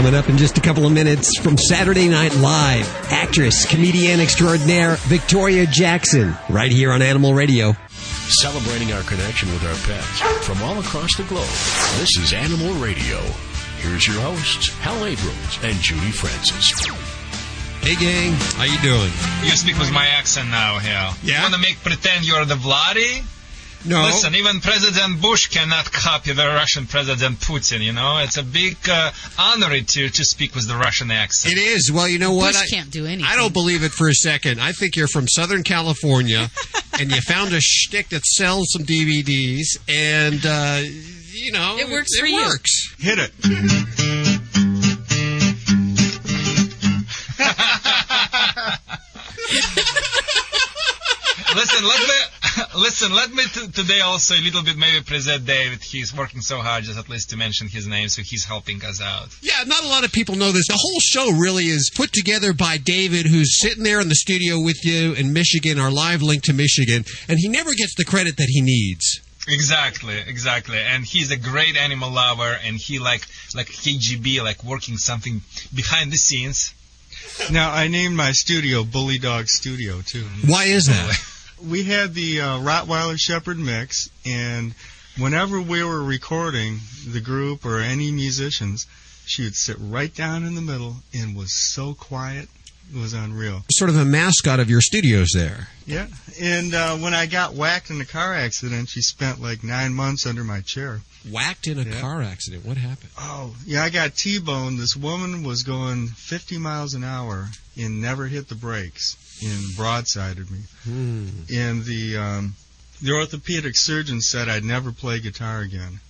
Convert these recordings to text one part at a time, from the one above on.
Coming up in just a couple of minutes from Saturday Night Live, actress, comedian extraordinaire Victoria Jackson, right here on Animal Radio. Celebrating our connection with our pets from all across the globe. This is Animal Radio. Here's your hosts, Hal Abrams and Judy Francis. Hey gang, how you doing? You speak with my accent now, Hal. Yeah? You want to make pretend you're the Vladi? No. Listen, even President Bush cannot copy the Russian President Putin, you know? It's a big uh, honor to, to speak with the Russian accent. It is. Well, you know what? Bush I, can't do anything. I don't believe it for a second. I think you're from Southern California, and you found a shtick that sells some DVDs, and uh, you know It works It for you. works. Hit it. listen, let me listen. Let me t- today also a little bit maybe present David. He's working so hard, just at least to mention his name, so he's helping us out. Yeah, not a lot of people know this. The whole show really is put together by David, who's sitting there in the studio with you in Michigan, our live link to Michigan, and he never gets the credit that he needs. Exactly, exactly. And he's a great animal lover, and he like like KGB, like working something behind the scenes. Now, I named my studio Bully Dog Studio, too. Why is that? We had the uh, Rottweiler Shepherd mix, and whenever we were recording the group or any musicians, she would sit right down in the middle and was so quiet. It was unreal. Sort of a mascot of your studios there. Yeah. And uh, when I got whacked in a car accident, she spent like nine months under my chair. Whacked in a Yeah. car accident. What happened? Oh, yeah, I got T-boned. This woman was going 50 miles an hour and never hit the brakes and broadsided me. Hmm. And the um, the orthopedic surgeon said I'd never play guitar again.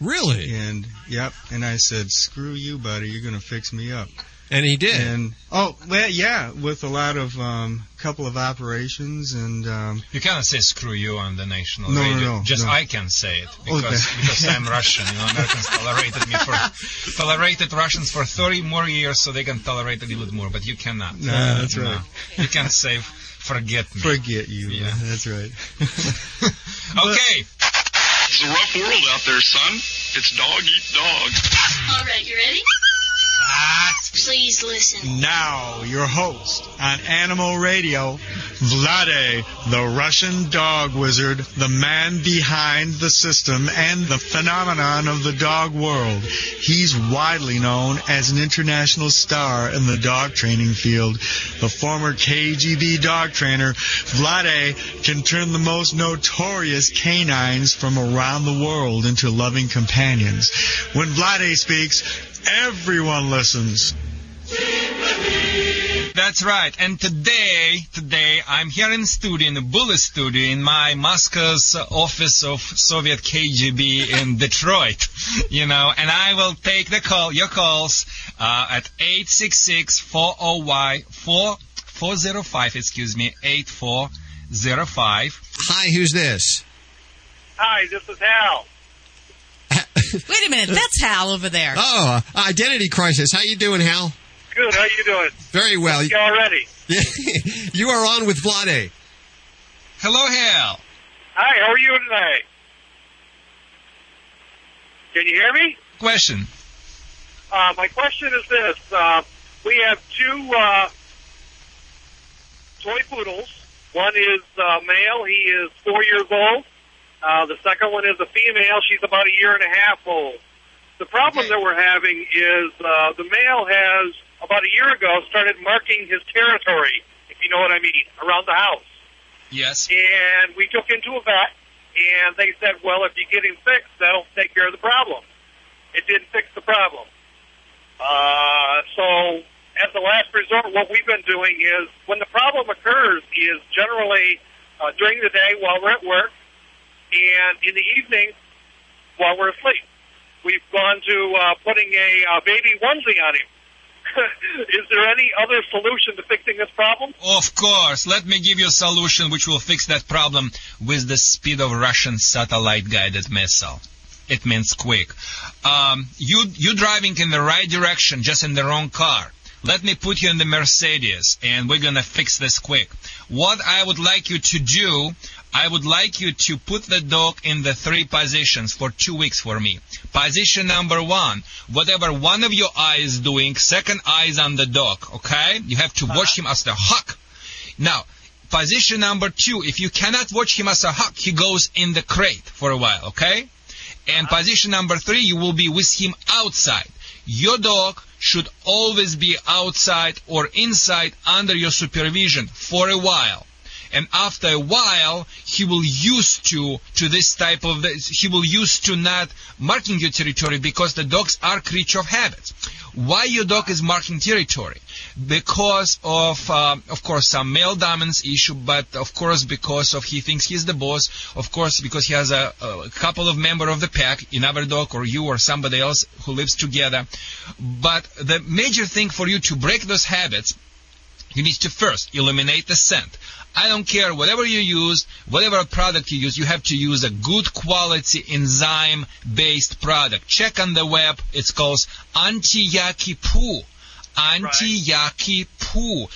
Really? And yep, and I said, "Screw you, buddy. You're gonna fix me up." And he did. And oh, well, yeah, with a lot of um, couple of operations and um, You cannot say screw you on the national No, no, radio. no, Just no. I can say it Oh, because okay. because I'm Russian. You know, Americans tolerated me for tolerated Russians for 30 more years, so they can tolerate a little bit more. But you cannot. No, that's You know. right. You can say forget me. forget you. Yeah. That's right. okay. It's a rough world out there, son. It's dog eat dog. All right, you ready? Please listen. Now, your host on Animal Radio, Vladae, the Russian dog wizard, the man behind the system and the phenomenon of the dog world. He's widely known as an international star in the dog training field. The former KGB dog trainer, Vladae can turn the most notorious canines from around the world into loving companions. When Vladae speaks, everyone listens. That's right. And today, today, I'm here in studio, in the Bullet studio, in my Moscow's office of Soviet KGB in Detroit. You know, and I will take the call, your calls, uh, at 866-4OY, 405, excuse me, 8405. Hi, who's this? Hi, this is Hal. Wait a minute, that's Hal over there. Oh, Identity Crisis. How you doing, Hal? Good. How you doing? Very well. You all ready? you are on with Vladae. Hello, Hal. Hi. How are you today? Can you hear me? Question. Uh, my question is this: uh, We have two uh, toy poodles. One is uh, male. He is four years old. Uh, the second one is a female. She's about a year and a half old. The problem that we're having is uh, the male has about a year ago started marking his territory, if you know what I mean, around the house. Yes. And we took him to a vet, and they said, well, if you get him fixed, that'll take care of the problem. It didn't fix the problem. Uh, so, as a last resort, what we've been doing is, when the problem occurs, is generally uh, during the day while we're at work, and in the evening while we're asleep. We've gone to uh, putting a uh, baby onesie on him. is there any other solution to fixing this problem? Of course. Let me give you a solution which will fix that problem with the speed of Russian satellite-guided missile. It means quick. Um, you you driving in the right direction, just in the wrong car. Let me put you in the Mercedes, and we're gonna fix this quick. What I would like you to do, I would like you to put the dog in the three positions for two weeks for me. Position number one, whatever one of your eyes is doing, second eye is on the dog, okay? You have to watch him as the hawk. Now, position number two, if you cannot watch him as a hawk, he goes in the crate for a while, okay? And uh-huh. position number three, you will be with him outside. Your dog should always be outside or inside under your supervision for a while and after a while he will used to to this type of he will used to not marking your territory because the dogs are creature of habits why your dog is marking territory? Because of uh, of course some male dominance issue but of course because of he thinks he's the boss. Of course because he has a, a couple of member of the pack another dog or you or somebody else who lives together. But the major thing for you to break those habits you need to first eliminate the scent. I don't care whatever you use, whatever product you use, you have to use a good quality enzyme based product. Check on the web, it's called Anti-Icky-Poo. Anti-yaki poo.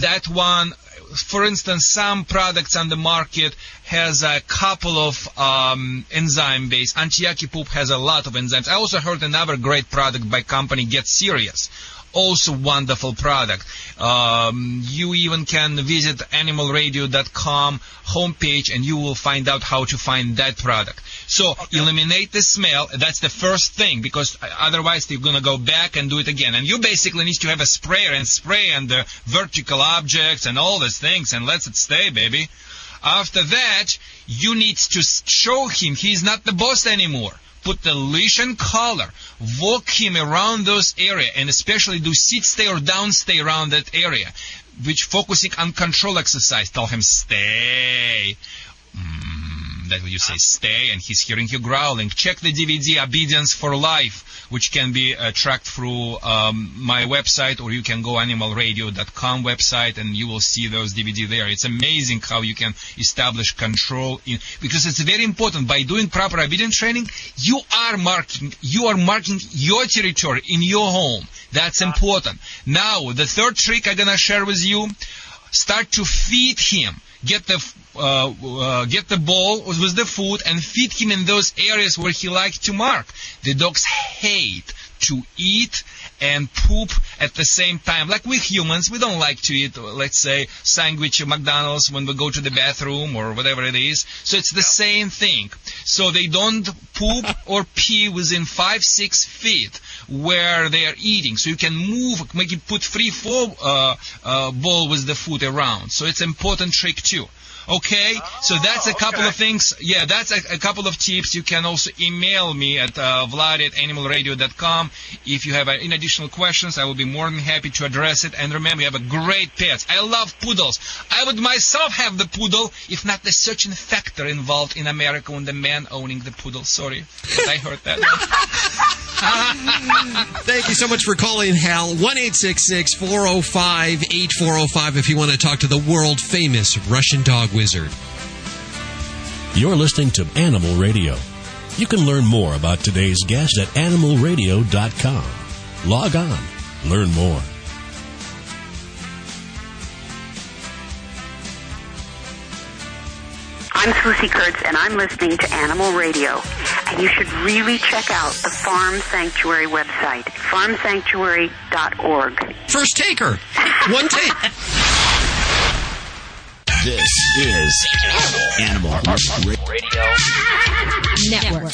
That one, for instance, some products on the market has a couple of um, enzyme based. Anti-Icky poop has a lot of enzymes. I also heard another great product by company Get Serious also wonderful product. Um, you even can visit animalradio.com homepage and you will find out how to find that product. So okay. eliminate the smell. That's the first thing because otherwise they're gonna go back and do it again. And you basically need to have a sprayer and spray on the vertical objects and all these things and let it stay, baby. After that, you need to show him he's not the boss anymore put the leash and collar, walk him around those area, and especially do sit stay or down stay around that area, which focusing on control exercise. Tell him stay. Mm, that you say stay, and he's hearing you growling. Check the DVD Obedience for Life which can be uh, tracked through um, my website, or you can go animalradio.com website and you will see those DVD there. It's amazing how you can establish control in because it's very important. By doing proper obedience training, you are marking you are marking your territory in your home. That's important. Now, the third trick I'm gonna share with you: start to feed him get the uh, uh, get the ball with the food and feed him in those areas where he likes to mark. The dogs hate to eat and poop at the same time. Like we humans, we don't like to eat, let's say, sandwich at McDonald's when we go to the bathroom or whatever it is. So it's the same thing. So they don't poop or pee within five, six feet where they are eating. So you can move, make it put three, four uh, uh, bowl with the food around. So it's an important trick too. Okay, oh, so that's a couple okay. of things. Yeah, that's a, a, couple of tips. You can also email me at uh, vlad at animalradio.com. If you have any additional questions, I will be more than happy to address it. And remember, you have a great pet. I love poodles. I would myself have the poodle if not the searching factor involved in America when the man owning the poodle. Sorry, I heard that. Thank you so much for calling, Hal. 1 405 8405 if you want to talk to the world famous Russian dog wizard. You're listening to Animal Radio. You can learn more about today's guest at animalradio.com. Log on, learn more. I'm Susie Kurtz, and I'm listening to Animal Radio. And you should really check out the Farm Sanctuary website, farmsanctuary.org. First taker. One take. This is Animal Radio Network.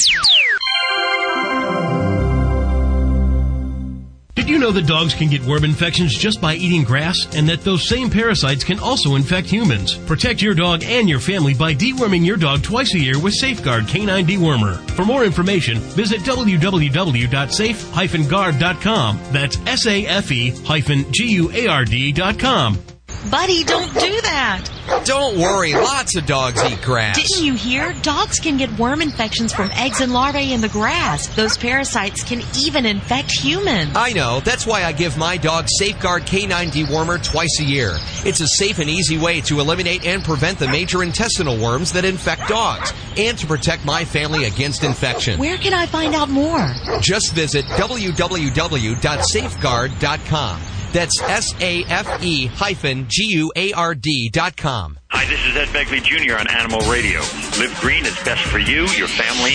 Did you know that dogs can get worm infections just by eating grass and that those same parasites can also infect humans? Protect your dog and your family by deworming your dog twice a year with Safeguard Canine Dewormer. For more information, visit www.safe-guard.com. That's S-A-F-E-G-U-A-R-D.com. Buddy, don't do that. Don't worry, lots of dogs eat grass. Didn't you hear? Dogs can get worm infections from eggs and larvae in the grass. Those parasites can even infect humans. I know. That's why I give my dog Safeguard Canine Dewormer twice a year. It's a safe and easy way to eliminate and prevent the major intestinal worms that infect dogs and to protect my family against infection. Where can I find out more? Just visit www.safeguard.com. That's S A F E hyphen G U A R D dot com. Hi, this is Ed Begley Jr. on Animal Radio. Live green is best for you, your family,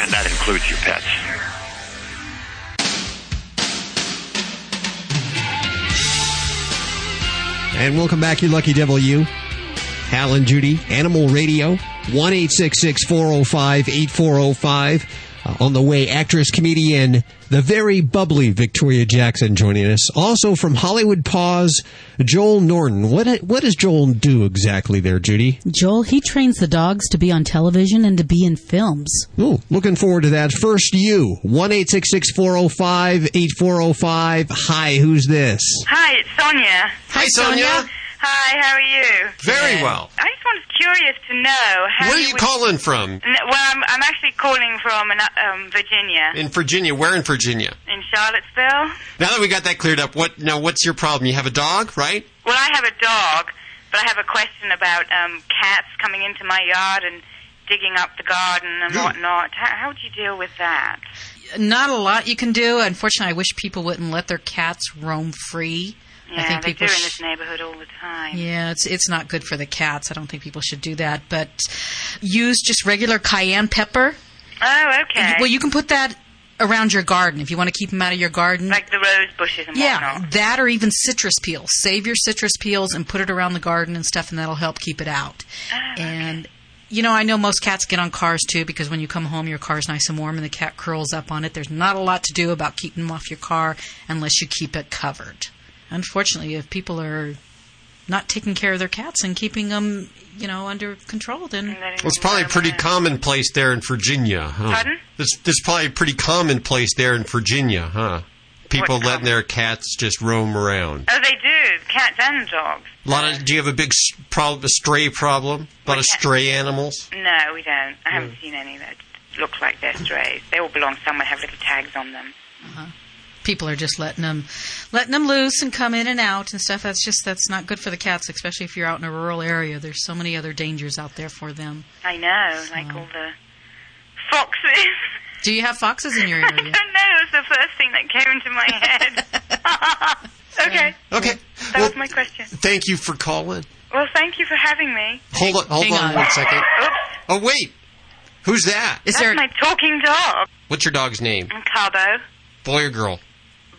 and that includes your pets. And welcome back, you lucky devil, you. Hal and Judy, Animal Radio, 1 405 8405. Uh, on the way, actress, comedian, the very bubbly Victoria Jackson joining us. Also from Hollywood Paws, Joel Norton. What what does Joel do exactly there, Judy? Joel, he trains the dogs to be on television and to be in films. Oh, looking forward to that. First, you, 1 405 8405. Hi, who's this? Hi, it's Sonia. Hi, Sonia. Hi, how are you? Very well. I just was curious to know how Where are you would- calling from? N- Well, I'm, I'm actually calling from an, um, Virginia, In Virginia. Where in Virginia? in Charlottesville. Now that we got that cleared up, what now? What's your problem? You have a dog, right? Well, I have a dog, but I have a question about um, cats coming into my yard and digging up the garden and whatnot. How, how would you deal with that? Not a lot you can do. Unfortunately, I wish people wouldn't let their cats roam free. Yeah, I think they people do in this neighborhood all the time. Yeah, it's it's not good for the cats. I don't think people should do that. But use just regular cayenne pepper. Oh, okay. Well, you can put that around your garden if you want to keep them out of your garden. like the rose bushes and yeah, whatnot. that or even citrus peels. Save your citrus peels and put it around the garden and stuff, and that'll help keep it out. Oh, and you know, I know most cats get on cars too because when you come home, your car's nice and warm, and the cat curls up on it. There's not a lot to do about keeping them off your car unless you keep it covered. Unfortunately, if people are not taking care of their cats and keeping them, you know, under control, then Well, it's probably pretty commonplace there in Virginia. Huh? Pardon? It's, it's probably pretty commonplace there in Virginia, huh? People letting their cats just roam around. Oh, they do. Cats and dogs. A lot of. Do you have a big problem, a stray problem? A lot of stray animals. No, we don't. I haven't seen any that look like they're strays. They all belong somewhere, have little tags on them. Uh-huh. People are just letting them letting them loose and come in and out and stuff that's just that's not good for the cats especially if you're out in a rural area there's so many other dangers out there for them I know, like all the foxes. do you have foxes in your area? I don't know. It was the first thing that came into my head. okay, Okay. that was my question. Thank you for calling. Well, thank you for having me. Hold on, hold Hang on, on. one second. Oops, Oh wait, who's that? is that's there my talking dog. What's your dog's name? Cabo, Boy or girl?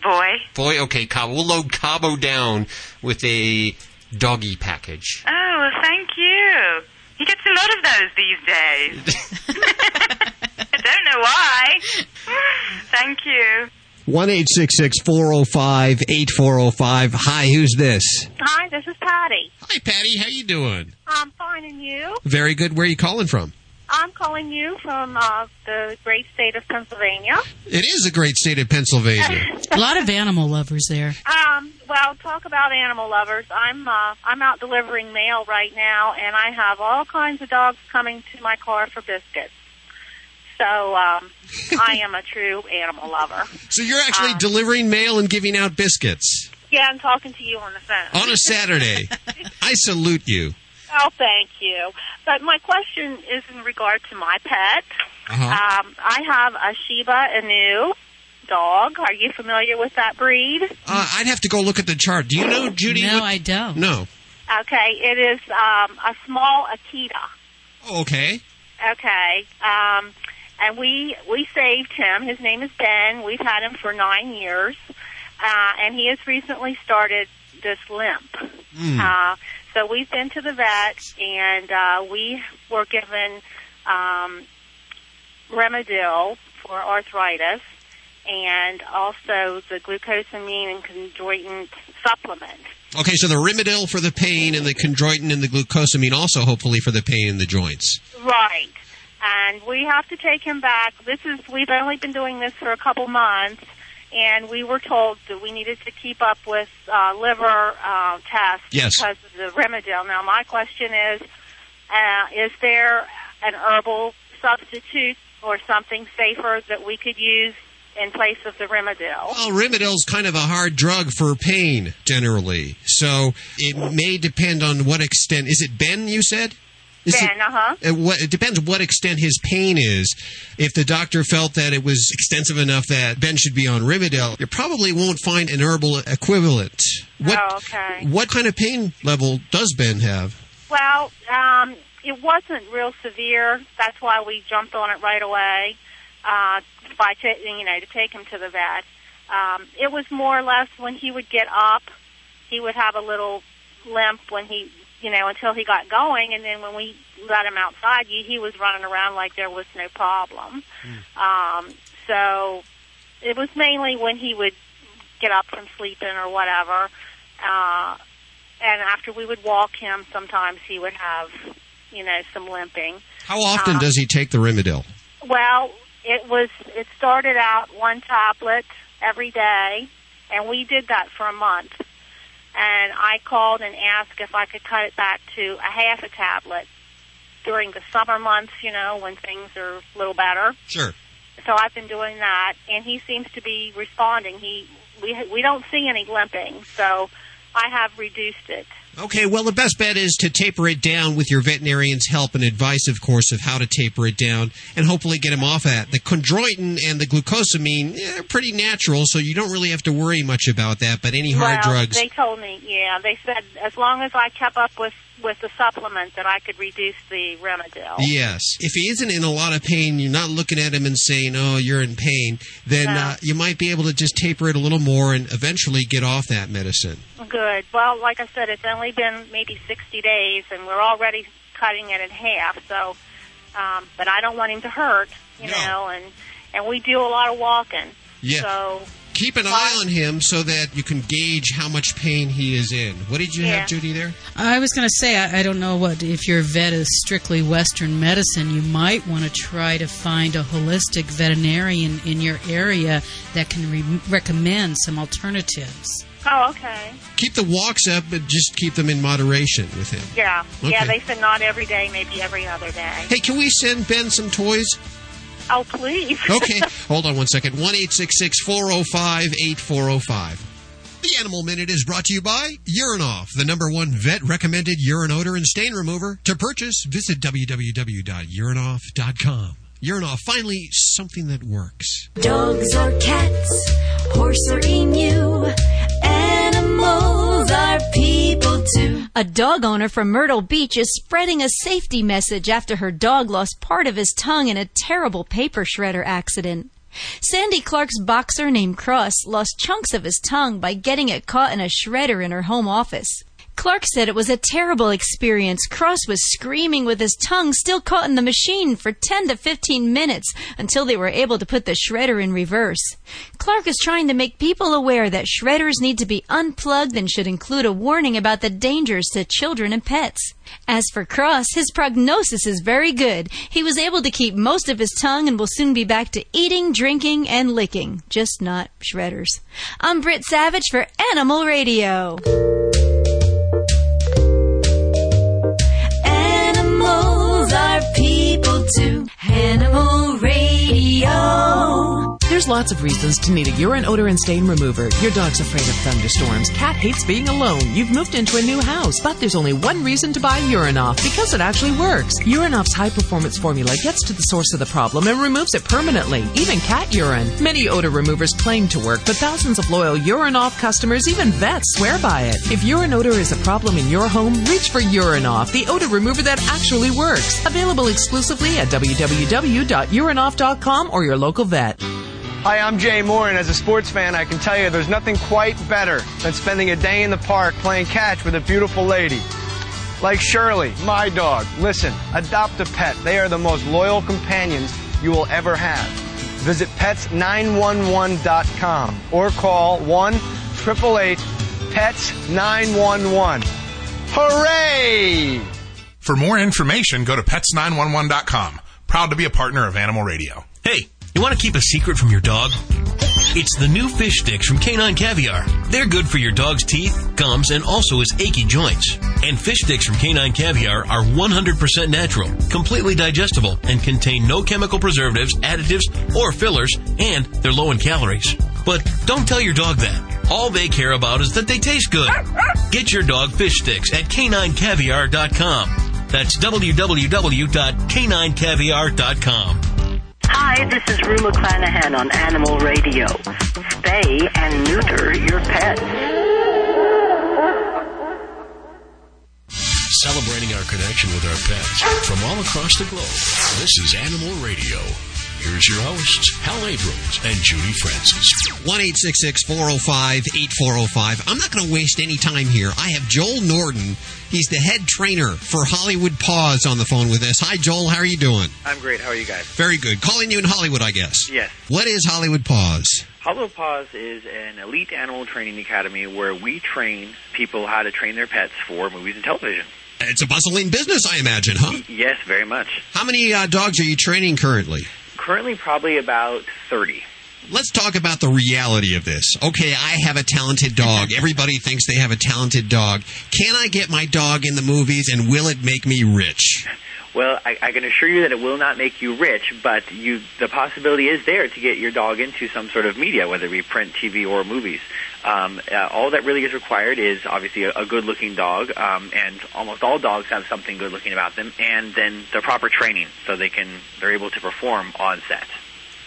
Boy. Boy. Okay, Cabo. We'll load Cabo down with a doggy package. Oh, well, thank you. He gets a lot of those these days. I don't know why. Thank you. 1 405 8405. Hi, who's this? Hi, this is Patty. Hi, Patty. How you doing? I'm fine, and you? Very good. Where are you calling from? I'm calling you from uh, the great state of Pennsylvania. It is a great state of Pennsylvania. A lot of animal lovers there. Um, well, talk about animal lovers. I'm uh, I'm out delivering mail right now, and I have all kinds of dogs coming to my car for biscuits. So um, I am a true animal lover. So you're actually Um, delivering mail and giving out biscuits Yeah, I'm talking to you on the phone. on a Saturday. I salute you. Oh, thank you. But my question is in regard to my pet. Uh-huh. Um, I have a Shiba Inu dog. Are you familiar with that breed? Uh, I'd have to go look at the chart. Do you know, Judy? No, what- I don't. No. Okay, it is um, a small Akita. Oh, okay. Okay, um, and we we saved him. His name is Ben. We've had him for nine years, uh, and he has recently started this limp. Hmm. Uh, so we've been to the vet, and uh, we were given um, Rimadyl for arthritis, and also the glucosamine and chondroitin supplement. Okay, so the Rimadyl for the pain and the chondroitin and the glucosamine also hopefully for the pain in the joints. Right. And we have to take him back. This is we've only been doing this for a couple months, and we were told that we needed to keep up with uh, liver uh, tests Yes. because of the Rimadyl. Now, my question is: uh, Is there an herbal substitute or something safer that we could use in place of the Rimadyl? Well, Rimadyl's kind of a hard drug for pain generally, so it may depend on what extent. Is it Ben? You said. Is it- Ben, uh-huh. It, what, it depends what extent his pain is. If the doctor felt that it was extensive enough that Ben should be on Rimadyl, you probably won't find an herbal equivalent. What, Oh, okay. What kind of pain level does Ben have? Well, um, it wasn't real severe. That's why we jumped on it right away. Uh, by ta- you know to take him to the vet. Um, it was more or less when he would get up, he would have a little limp when he you know until he got going, and then when we let him outside, he, he was running around like there was no problem. Um, so it was mainly when he would get up from sleeping or whatever. Uh, and after we would walk him, sometimes he would have, you know, some limping. How often Uh, does he take the Rimadyl? Well, it was. It started out one tablet every day, and we did that for a month. And I called and asked if I could cut it back to a half a tablet during the summer months. You know, when things are a little better. Sure. So I've been doing that, and he seems to be responding. He we we don't see any limping, so I have reduced it. Okay, well, the best bet is to taper it down with your veterinarian's help and advice, of course, of how to taper it down and hopefully get him off that. The chondroitin and the glucosamine eh, are pretty natural, so you don't really have to worry much about that. But any hard well, drugs, They told me, yeah, they said as long as I kept up with with the supplement that I could reduce the Rimadyl. yes. If he isn't in a lot of pain, you're not looking at him and saying, "Oh, you're in pain." Then No. uh, you might be able to just taper it a little more and eventually get off that medicine. Good. Well, like I said, it's only been maybe 60 days, and we're already cutting it in half. So, um, but I don't want him to hurt, you know, and and we do a lot of walking. Yeah. So Keep an eye on him so that you can gauge how much pain he is in. What did you Yeah. have, Judy? There. I was going to say, I, I don't know what, if your vet is strictly Western medicine, you might want to try to find a holistic veterinarian in your area that can re- recommend some alternatives. Oh, okay. Keep the walks up, but just keep them in moderation with him. Yeah. Yeah, they said not every day, maybe every other day. Hey, can we send Ben some toys? Oh, please. Okay, hold on one second. 1 405 8405. The Animal Minute is brought to you by Urinoff, the number one vet recommended urine odor and stain remover. To purchase, visit www.urinoff.com. Urinoff, finally something that works. Dogs or cats, horse or emu, animals are people too. A dog owner from Myrtle Beach is spreading a safety message after her dog lost part of his tongue in a terrible paper shredder accident. Sandy Clark's boxer named Cross lost chunks of his tongue by getting it caught in a shredder in her home office. Clark said it was a terrible experience. Cross was screaming with his tongue still caught in the machine for 10 to 15 minutes until they were able to put the shredder in reverse. Clark is trying to make people aware that shredders need to be unplugged and should include a warning about the dangers to children and pets. As for Cross, his prognosis is very good. He was able to keep most of his tongue and will soon be back to eating, drinking, and licking. Just not shredders. I'm Britt Savage for Animal Radio. Animals are people too. Animal Radio. There's lots of reasons to need a urine odor and stain remover. Your dog's afraid of thunderstorms. Cat hates being alone. You've moved into a new house, but there's only one reason to buy Urinoff because it actually works. Urinoff's high performance formula gets to the source of the problem and removes it permanently, even cat urine. Many odor removers claim to work, but thousands of loyal Urinoff customers, even vets, swear by it. If urine odor is a problem in your home, reach for Urinoff, the odor remover that actually works. Available exclusively at www.urinoff.com or your local vet. Hi, I'm Jay Mohr, and as a sports fan, I can tell you there's nothing quite better than spending a day in the park playing catch with a beautiful lady. Like Shirley, my dog. Listen, adopt a pet. They are the most loyal companions you will ever have. Visit pets911.com or call 1 888 PETS 911. Hooray! For more information, go to pets911.com. Proud to be a partner of Animal Radio. Hey, you want to keep a secret from your dog? It's the new fish sticks from Canine Caviar. They're good for your dog's teeth, gums, and also his achy joints. And fish sticks from Canine Caviar are 100% natural, completely digestible, and contain no chemical preservatives, additives, or fillers, and they're low in calories. But don't tell your dog that. All they care about is that they taste good. Get your dog fish sticks at caninecaviar.com. That's www.k9caviar.com. Hi, this is Rue McClanahan on Animal Radio. Spay and neuter your pets. Celebrating our connection with our pets from all across the globe. This is Animal Radio. Here's your hosts, Hal Abrams and Judy Francis. 1 405 8405. I'm not going to waste any time here. I have Joel Norton. He's the head trainer for Hollywood Paws on the phone with us. Hi, Joel. How are you doing? I'm great. How are you guys? Very good. Calling you in Hollywood, I guess. Yes. What is Hollywood Paws? Hollywood Paws is an elite animal training academy where we train people how to train their pets for movies and television. It's a bustling business, I imagine, huh? Yes, very much. How many uh, dogs are you training currently? Currently, probably about 30. Let's talk about the reality of this. Okay, I have a talented dog. Everybody thinks they have a talented dog. Can I get my dog in the movies and will it make me rich? Well, I, I can assure you that it will not make you rich, but you the possibility is there to get your dog into some sort of media, whether it be print, TV, or movies. Um, uh, all that really is required is obviously a, a good-looking dog, um, and almost all dogs have something good-looking about them, and then the proper training so they can they're able to perform on set.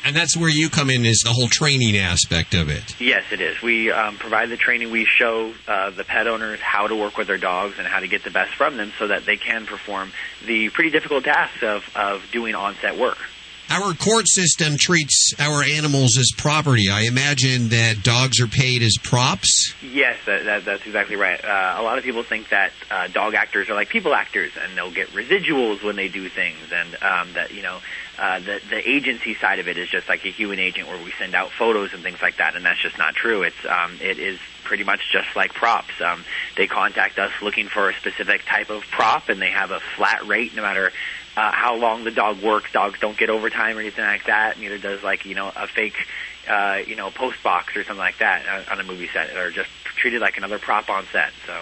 And that's where you come in, is the whole training aspect of it. Yes, it is. We um, provide the training. We show uh, the pet owners how to work with their dogs and how to get the best from them so that they can perform the pretty difficult tasks of, of doing on-set work. Our court system treats our animals as property. I imagine that dogs are paid as props. Yes, that, that, that's exactly right. Uh, a lot of people think that uh, dog actors are like people actors, and they'll get residuals when they do things, and um, that you know uh, the the agency side of it is just like a human agent where we send out photos and things like that, and that's just not true. It's um, it is pretty much just like props. Um, they contact us looking for a specific type of prop, and they have a flat rate no matter uh, how long the dog works. Dogs don't get overtime or anything like that. Neither does like you know a fake uh, you know post box or something like that uh, on a movie set. They're just treated like another prop on set. So.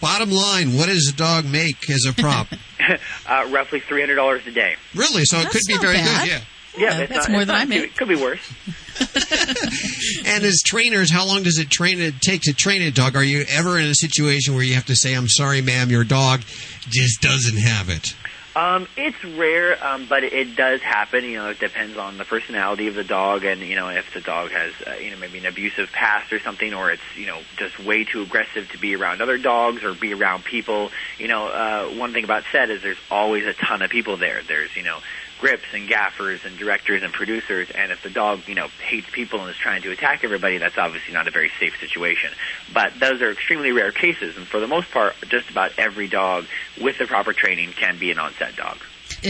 Bottom line, what does a dog make as a prop? uh, roughly three hundred dollars a day. really? So it could be very bad. good. Yeah. Yeah, Yeah, it's that's not- more than I make. It could be worse. And as trainers, how long does it train it take to train a dog? Are you ever in a situation where you have to say, "I'm sorry, ma'am, your dog just doesn't have it"? Um, it's rare, um, but it does happen. You know, it depends on the personality of the dog, and you know, if the dog has, uh, you know, maybe an abusive past or something, or it's, you know, just way too aggressive to be around other dogs or be around people. You know, uh, one thing about set is there's always a ton of people there. There's, you know, grips and gaffers and directors and producers, and if the dog, you know, hates people and is trying to attack everybody, that's obviously not a very safe situation. But those are extremely rare cases, and for the most part, just about every dog with the proper training can be an on-set dog.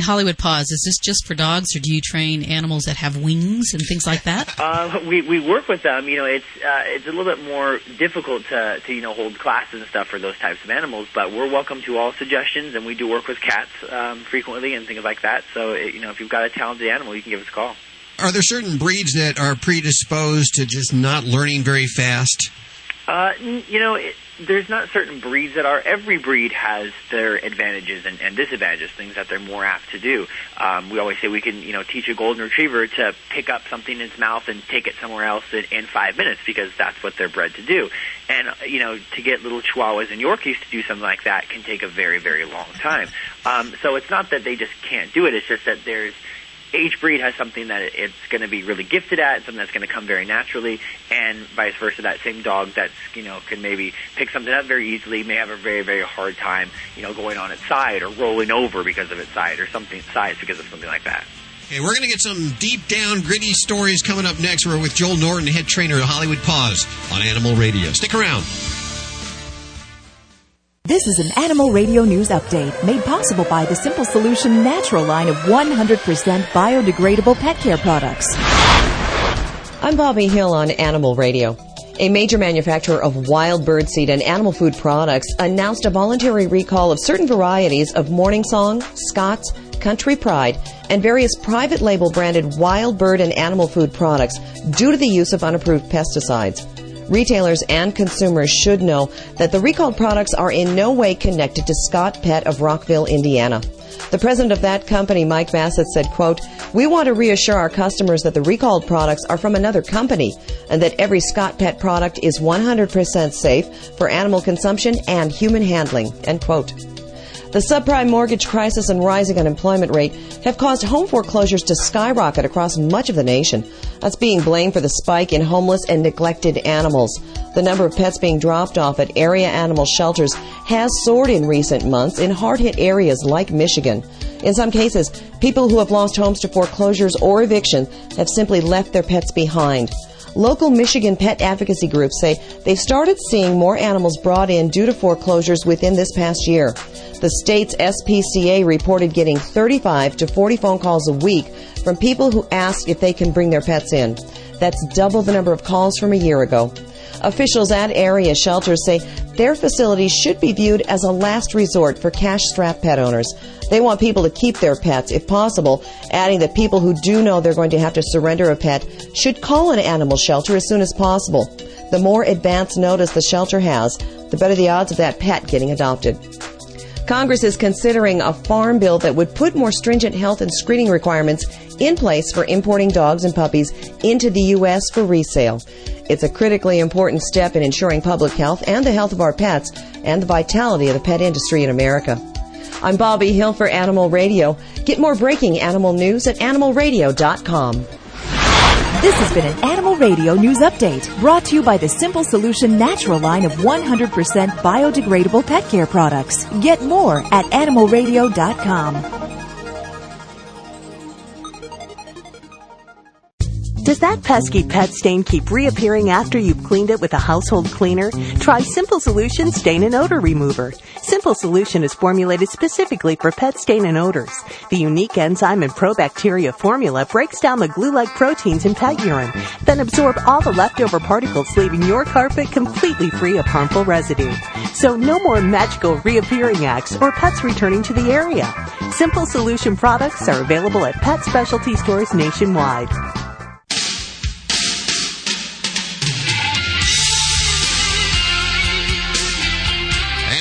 Hollywood Paws, is this just for dogs, or do you train animals that have wings and things like that? Uh, we we work with them. You know, it's uh, it's a little bit more difficult to to you know hold classes and stuff for those types of animals. But we're welcome to all suggestions, and we do work with cats um, frequently and things like that. So it, you know, if you've got a talented animal, you can give us a call. Are there certain breeds that are predisposed to just not learning very fast? Uh, you know, it, there's not certain breeds that are. Every breed has their advantages and, and disadvantages, things that they're more apt to do. Um, we always say we can, you know, teach a golden retriever to pick up something in its mouth and take it somewhere else in, in five minutes because that's what they're bred to do. And you know, to get little Chihuahuas and Yorkies to do something like that can take a very, very long time. Um, so it's not that they just can't do it. It's just that there's each breed has something that it's going to be really gifted at, something that's going to come very naturally, and vice versa. That same dog that's you know can maybe pick something up very easily may have a very very hard time you know going on its side or rolling over because of its side or something size because of something like that. Okay, we're going to get some deep down gritty stories coming up next. We're with Joel Norton, head trainer at Hollywood Paws on Animal Radio. Stick around. This is an Animal Radio News Update made possible by the Simple Solution Natural line of 100% biodegradable pet care products. I'm Bobby Hill on Animal Radio. A major manufacturer of wild bird seed and animal food products announced a voluntary recall of certain varieties of Morning Song, Scott's, Country Pride, and various private label branded wild bird and animal food products due to the use of unapproved pesticides. Retailers and consumers should know that the recalled products are in no way connected to Scott Pet of Rockville, Indiana. The president of that company, Mike Bassett, said, quote, We want to reassure our customers that the recalled products are from another company and that every Scott Pet product is 100% safe for animal consumption and human handling, end quote. The subprime mortgage crisis and rising unemployment rate have caused home foreclosures to skyrocket across much of the nation. That's being blamed for the spike in homeless and neglected animals. The number of pets being dropped off at area animal shelters has soared in recent months in hard hit areas like Michigan. In some cases, people who have lost homes to foreclosures or eviction have simply left their pets behind. Local Michigan pet advocacy groups say they've started seeing more animals brought in due to foreclosures within this past year. The state's SPCA reported getting 35 to 40 phone calls a week from people who ask if they can bring their pets in. That's double the number of calls from a year ago. Officials at area shelters say their facilities should be viewed as a last resort for cash strapped pet owners. They want people to keep their pets if possible, adding that people who do know they're going to have to surrender a pet should call an animal shelter as soon as possible. The more advance notice the shelter has, the better the odds of that pet getting adopted. Congress is considering a farm bill that would put more stringent health and screening requirements in place for importing dogs and puppies into the U.S. for resale. It's a critically important step in ensuring public health and the health of our pets and the vitality of the pet industry in America. I'm Bobby Hill for Animal Radio. Get more breaking animal news at animalradio.com. This has been an Animal Radio News Update brought to you by the Simple Solution Natural line of 100% biodegradable pet care products. Get more at animalradio.com. Does that pesky pet stain keep reappearing after you've cleaned it with a household cleaner? Try Simple Solution Stain and Odor Remover. Simple Solution is formulated specifically for pet stain and odors. The unique enzyme and probacteria formula breaks down the glue-like proteins in pet urine, then absorb all the leftover particles, leaving your carpet completely free of harmful residue. So no more magical reappearing acts or pets returning to the area. Simple Solution products are available at pet specialty stores nationwide.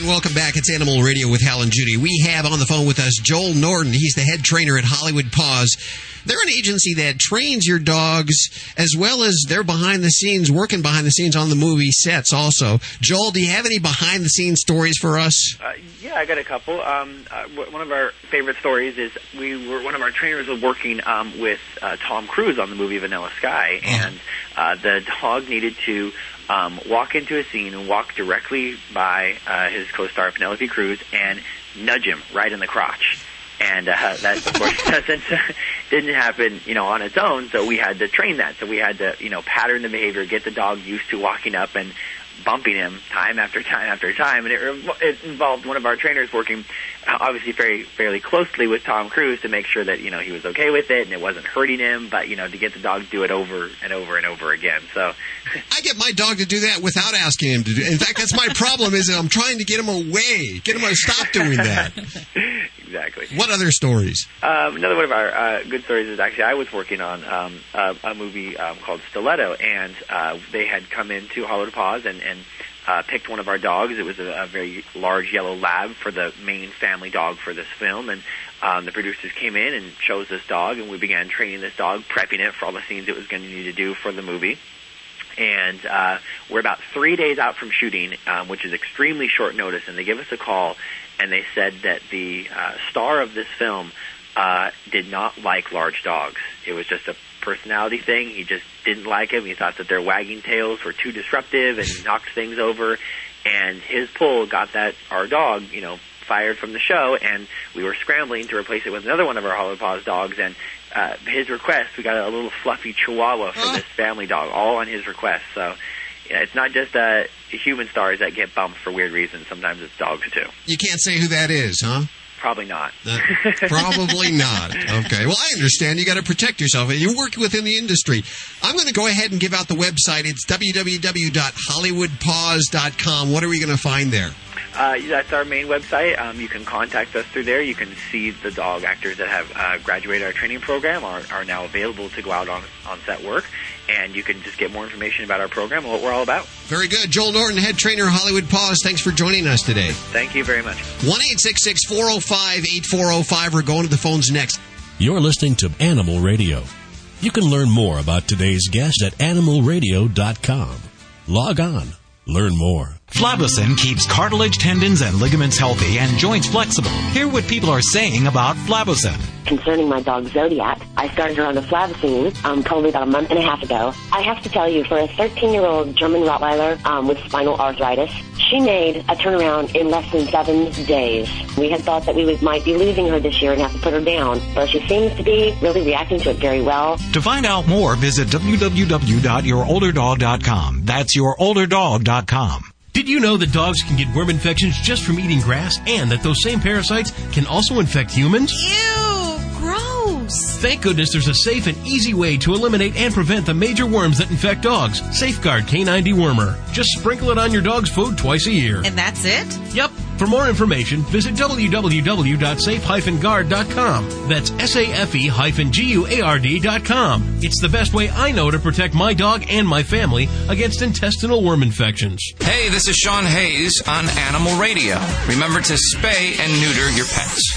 And welcome back. It's Animal Radio with Hal and Judy. We have on the phone with us Joel Norton. He's the head trainer at Hollywood Paws. They're an agency that trains your dogs as well as they're behind the scenes, working behind the scenes on the movie sets also. Joel, do you have any behind the scenes stories for us? Uh, yeah, I got a couple. Um, uh, one of our favorite stories is we were one of our trainers was working um, with uh, Tom Cruise on the movie Vanilla Sky, and uh, the dog needed to um, walk into a scene and walk directly by uh, his co-star Penelope Cruz and nudge him right in the crotch. And uh, that, of course, doesn't didn't happen, you know, on its own. So we had to train that. So we had to, you know, pattern the behavior, get the dog used to walking up and bumping him time after time after time. And it, it involved one of our trainers working, uh, obviously, very fairly closely with Tom Cruise to make sure that you know he was okay with it and it wasn't hurting him. But you know, to get the dog to do it over and over and over again. So I get my dog to do that without asking him to do. It. In fact, that's my problem. Is that I'm trying to get him away, get him to stop doing that. exactly. What other stories? Um, another one of our uh, good stories is actually I was working on um, a, a movie um, called Stiletto, and uh, they had come into Hollywood Paws and, and uh, picked one of our dogs. It was a, a very large yellow lab for the main family dog for this film, and um, the producers came in and chose this dog, and we began training this dog, prepping it for all the scenes it was going to need to do for the movie. And uh, we're about three days out from shooting, um, which is extremely short notice, and they give us a call, and they said that the uh, star of this film uh, did not like large dogs. It was just a personality thing. He just didn't like them. He thought that their wagging tails were too disruptive and knocked things over. And his pull got that our dog, you know, fired from the show. And we were scrambling to replace it with another one of our Hollow Paws dogs. And uh, his request, we got a little fluffy Chihuahua for this family dog, all on his request. So. Yeah, it's not just uh, human stars that get bumped for weird reasons. Sometimes it's dogs too. You can't say who that is, huh? Probably not. Uh, probably not. Okay. Well, I understand. You got to protect yourself. You work within the industry. I'm going to go ahead and give out the website. It's www.hollywoodpaws.com. What are we going to find there? Uh, that's our main website. Um, you can contact us through there. You can see the dog actors that have uh, graduated our training program are, are now available to go out on, on set work. And you can just get more information about our program and what we're all about. Very good. Joel Norton, head trainer, Hollywood Paws. Thanks for joining us today. Thank you very much. 1 405 8405. We're going to the phones next. You're listening to Animal Radio. You can learn more about today's guest at animalradio.com. Log on, learn more. Flavusin keeps cartilage, tendons, and ligaments healthy and joints flexible. Hear what people are saying about Flavusin. Concerning my dog Zodiac, I started her on the Flavacine um, probably about a month and a half ago. I have to tell you, for a 13-year-old German Rottweiler um, with spinal arthritis, she made a turnaround in less than seven days. We had thought that we would, might be losing her this year and have to put her down, but she seems to be really reacting to it very well. To find out more, visit www.yourolderdog.com. That's yourolderdog.com. Did you know that dogs can get worm infections just from eating grass and that those same parasites can also infect humans? Ew, gross. Thank goodness there's a safe and easy way to eliminate and prevent the major worms that infect dogs. Safeguard Canine Dewormer. Just sprinkle it on your dog's food twice a year. And that's it? Yep. For more information, visit www.safe-guard.com. That's S-A-F-E-G-U-A-R-D.com. It's the best way I know to protect my dog and my family against intestinal worm infections. Hey, this is Sean Hayes on Animal Radio. Remember to spay and neuter your pets.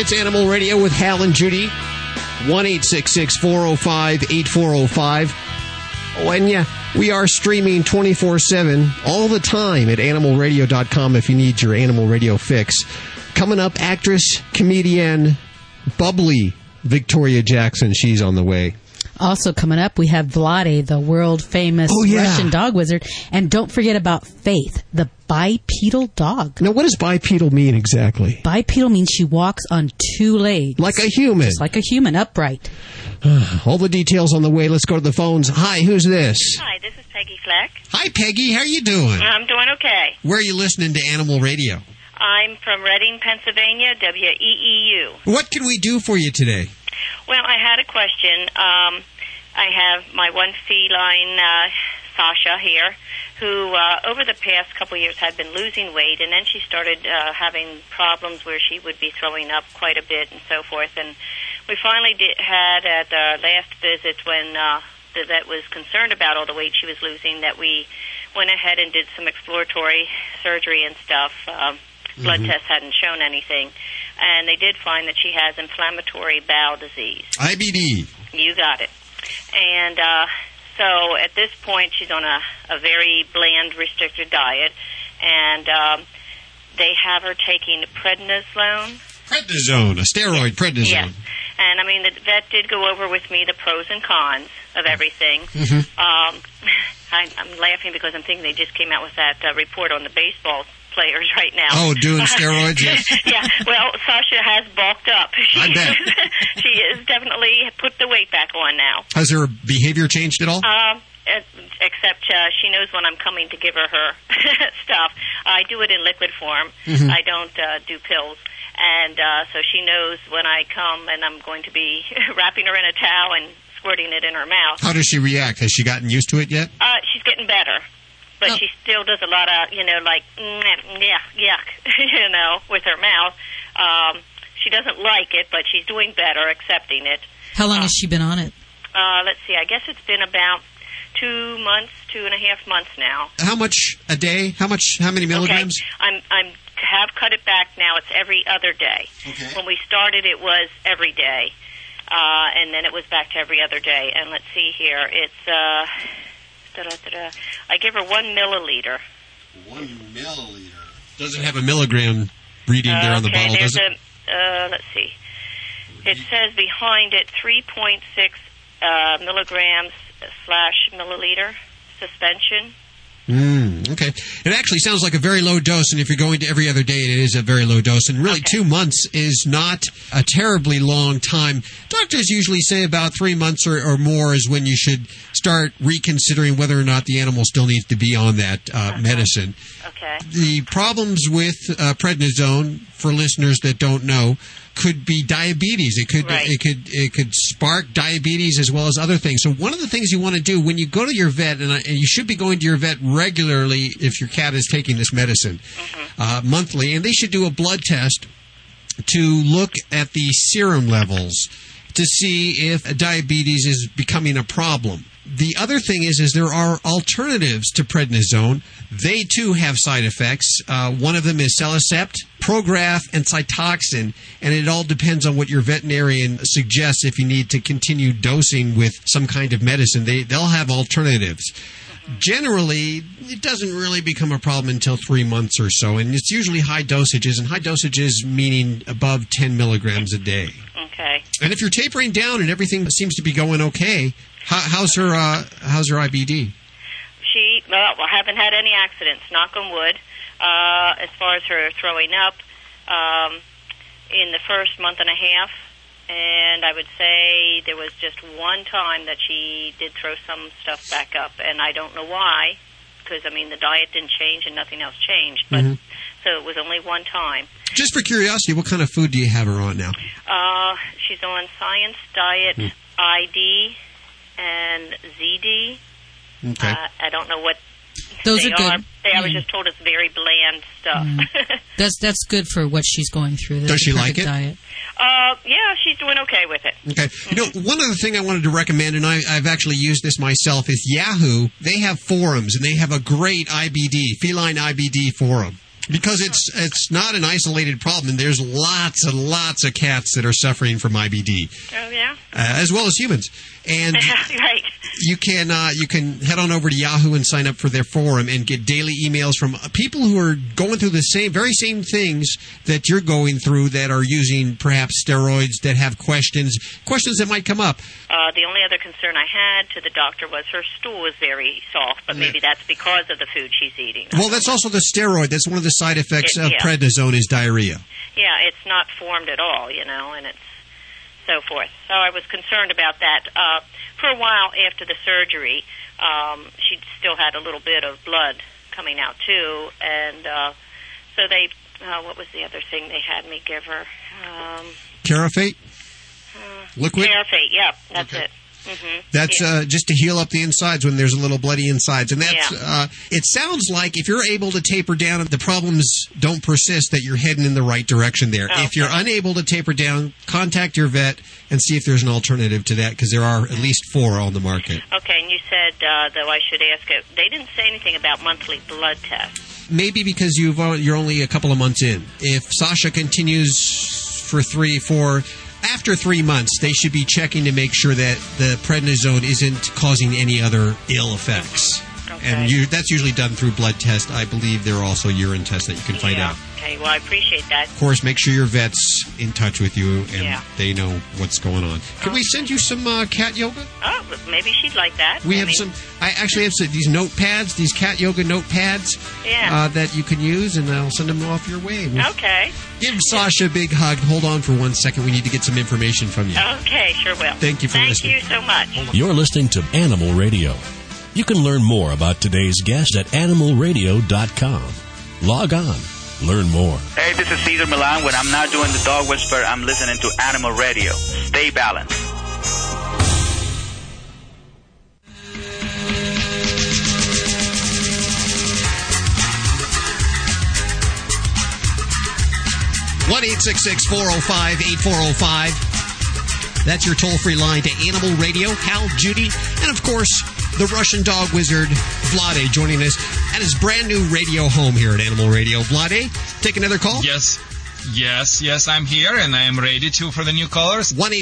It's Animal Radio with Hal and Judy. 1 405 8405. Oh, and yeah, we are streaming 24 7 all the time at animalradio.com if you need your animal radio fix. Coming up, actress, comedian, bubbly Victoria Jackson. She's on the way. Also coming up, we have Vladae, the world famous Oh, yeah. Russian dog wizard, and don't forget about Faith, the bipedal dog. Now, what does bipedal mean exactly? Bipedal means she walks on two legs, Like a human. Just like a human, upright. All the details on the way. Let's go to the phones. Hi, who's this? Hi, this is Peggy Fleck. Hi, Peggy. How are you doing? I'm doing okay. Where are you listening to Animal Radio? I'm from Reading, Pennsylvania, WEEU. What can we do for you today? Well, I had a question. Um, I have my one feline, uh, Sasha here, who uh, over the past couple of years had been losing weight, and then she started uh, having problems where she would be throwing up quite a bit and so forth. And we finally did, had at our last visit when uh, the vet was concerned about all the weight she was losing that we went ahead and did some exploratory surgery and stuff. Um, blood Mhm. tests hadn't shown anything, and they did find that she has inflammatory bowel disease. IBD. You got it. And uh, so at this point, she's on a, a very bland, restricted diet, and um, they have her taking prednisolone. Prednisone, a steroid prednisone. Yes. And I mean, the vet did go over with me the pros and cons of everything. Mm-hmm. Um, I, I'm laughing because I'm thinking they just came out with that uh, report on the baseball players right now. Oh, doing steroids? Yes. yeah. Well, Sasha has bulked up. She, I bet. she has definitely put the weight back on now. Has her behavior changed at all? Um, uh, except uh, she knows when I'm coming to give her her stuff. I do it in liquid form. Mhm. I don't uh, do pills. And uh, so she knows when I come and I'm going to be wrapping her in a towel and squirting it in her mouth. How does she react? Has she gotten used to it yet? Uh, she's getting better. But she still does a lot of, you know, like, mm, yeah, yuck, you know, with her mouth. Um, she doesn't like it, but she's doing better accepting it. How long has she been on it? Uh, let's see, I guess it's been about two months, two and a half months now. How much a day? How much? How many milligrams? Okay. I'm I'm have cut it back now. It's every other day. Okay. When we started, it was every day, uh, and then it was back to every other day. And let's see here, it's uh, da-da-da-da. I give her one milliliter. One milliliter. Doesn't have a milligram reading there on the okay, bottle, there's does it? a uh, let's see. It says behind it 3.6 uh, milligrams slash milliliter suspension. Mm, okay. It actually sounds like a very low dose, and if you're going to every other day, it is a very low dose. And really, two months is not a terribly long time. Doctors usually say about three months or, or more is when you should start reconsidering whether or not the animal still needs to be on that uh, medicine. Okay. The problems with uh, prednisone, for listeners that don't know, could be diabetes. It could Right. it could it could spark diabetes as well as other things. So one of the things you want to do when you go to your vet, and, I, and you should be going to your vet regularly if your cat is taking this medicine uh, monthly, and they should do a blood test to look at the serum levels to see if diabetes is becoming a problem. The other thing is, is there are alternatives to prednisone. They too have side effects. Uh, one of them is CellCept, Prograf, and Cytoxan, and it all depends on what your veterinarian suggests. If you need to continue dosing with some kind of medicine, they they'll have alternatives. Generally, it doesn't really become a problem until three months or so, and it's usually high dosages, and high dosages meaning above 10 milligrams a day. Okay. And if you're tapering down and everything seems to be going okay, how, how's her uh, how's her IBD? She well, I haven't had any accidents. Knock on wood. Uh, as far as her throwing up, um, in the first month and a half, and I would say there was just one time that she did throw some stuff back up, and I don't know why, because I mean the diet didn't change and nothing else changed, but Mhm. so it was only one time. Just for curiosity, what kind of food do you have her on now? Uh, she's on Science Diet Hmm. ID and ZD. Okay. Uh, I don't know what Those they are good. Are. They, I was Mm. just told it's very bland stuff. That's that's good for what she's going through. That's Does she like it? Diet. uh, yeah, she's doing okay with it. Okay. You know, one other thing I wanted to recommend, and I, I've actually used this myself, is Yahoo. They have forums, and they have a great IBD, feline IBD forum. Because it's it's not an isolated problem, and there's lots and lots of cats that are suffering from IBD, Oh yeah, uh, as well as humans. And right. you can uh, you can head on over to Yahoo and sign up for their forum and get daily emails from uh, people who are going through the same very same things that you're going through that are using perhaps steroids that have questions questions that might come up. Uh, the only other concern I had to the doctor was her stool was very soft, but maybe that's because of the food she's eating. Well, that's also the steroid. That's one of the side effects It- of yeah. prednisone is diarrhea. Yeah, it's not formed at all, you know, and it's so forth. So I was concerned about that. Uh, for a while after the surgery, um, she still had a little bit of blood coming out too, and uh, so they. Uh, what was the other thing they had me give her? Um, Carafate, Uh, liquid. Carafate. Yep, that's it. Hmm That's uh, just to heal up the insides when there's a little bloody insides, and that's. Yeah. Uh, it sounds like if you're able to taper down, the problems don't persist. That you're heading in the right direction there. If you're unable to taper down, contact your vet and see if there's an alternative to that because there are at least four on the market. Okay, and you said uh, though I should ask it. They didn't say anything about monthly blood tests. Maybe because you've uh, you're only a couple of months in. If Sasha continues for three, four. After three months, they should be checking to make sure that the prednisone isn't causing any other ill effects. And you, that's usually done through blood test. I believe there are also urine tests that you can find yeah. out. Okay. Well, I appreciate that. Of course, make sure your vet's in touch with you and Yeah. they know what's going on. Can we send you some uh, cat yoga? Oh, maybe she'd like that. We I have mean, some. I actually have some, these notepads, these cat yoga notepads Yeah. uh, that you can use, and I'll send them off your way. We'll Okay. Give Sasha a big hug. Hold on for one second. We need to get some information from you. Okay, sure will. Thank you for Thank listening. you so much. You're listening to Animal Radio. You can learn more about today's guest at animalradio.com. Log on, learn more. Hey, this is Cesar Millan. When I'm not doing the dog whisper, I'm listening to Animal Radio. Stay balanced. One eight six six four zero five eight four zero five. That's your toll free line to Animal Radio. Hal, Judy, and of course, the Russian dog wizard, Vladae, joining us at his brand new radio home here at Animal Radio. Vladae, take another call. Yes. Yes, yes, I'm here and I am ready to for the new callers. 1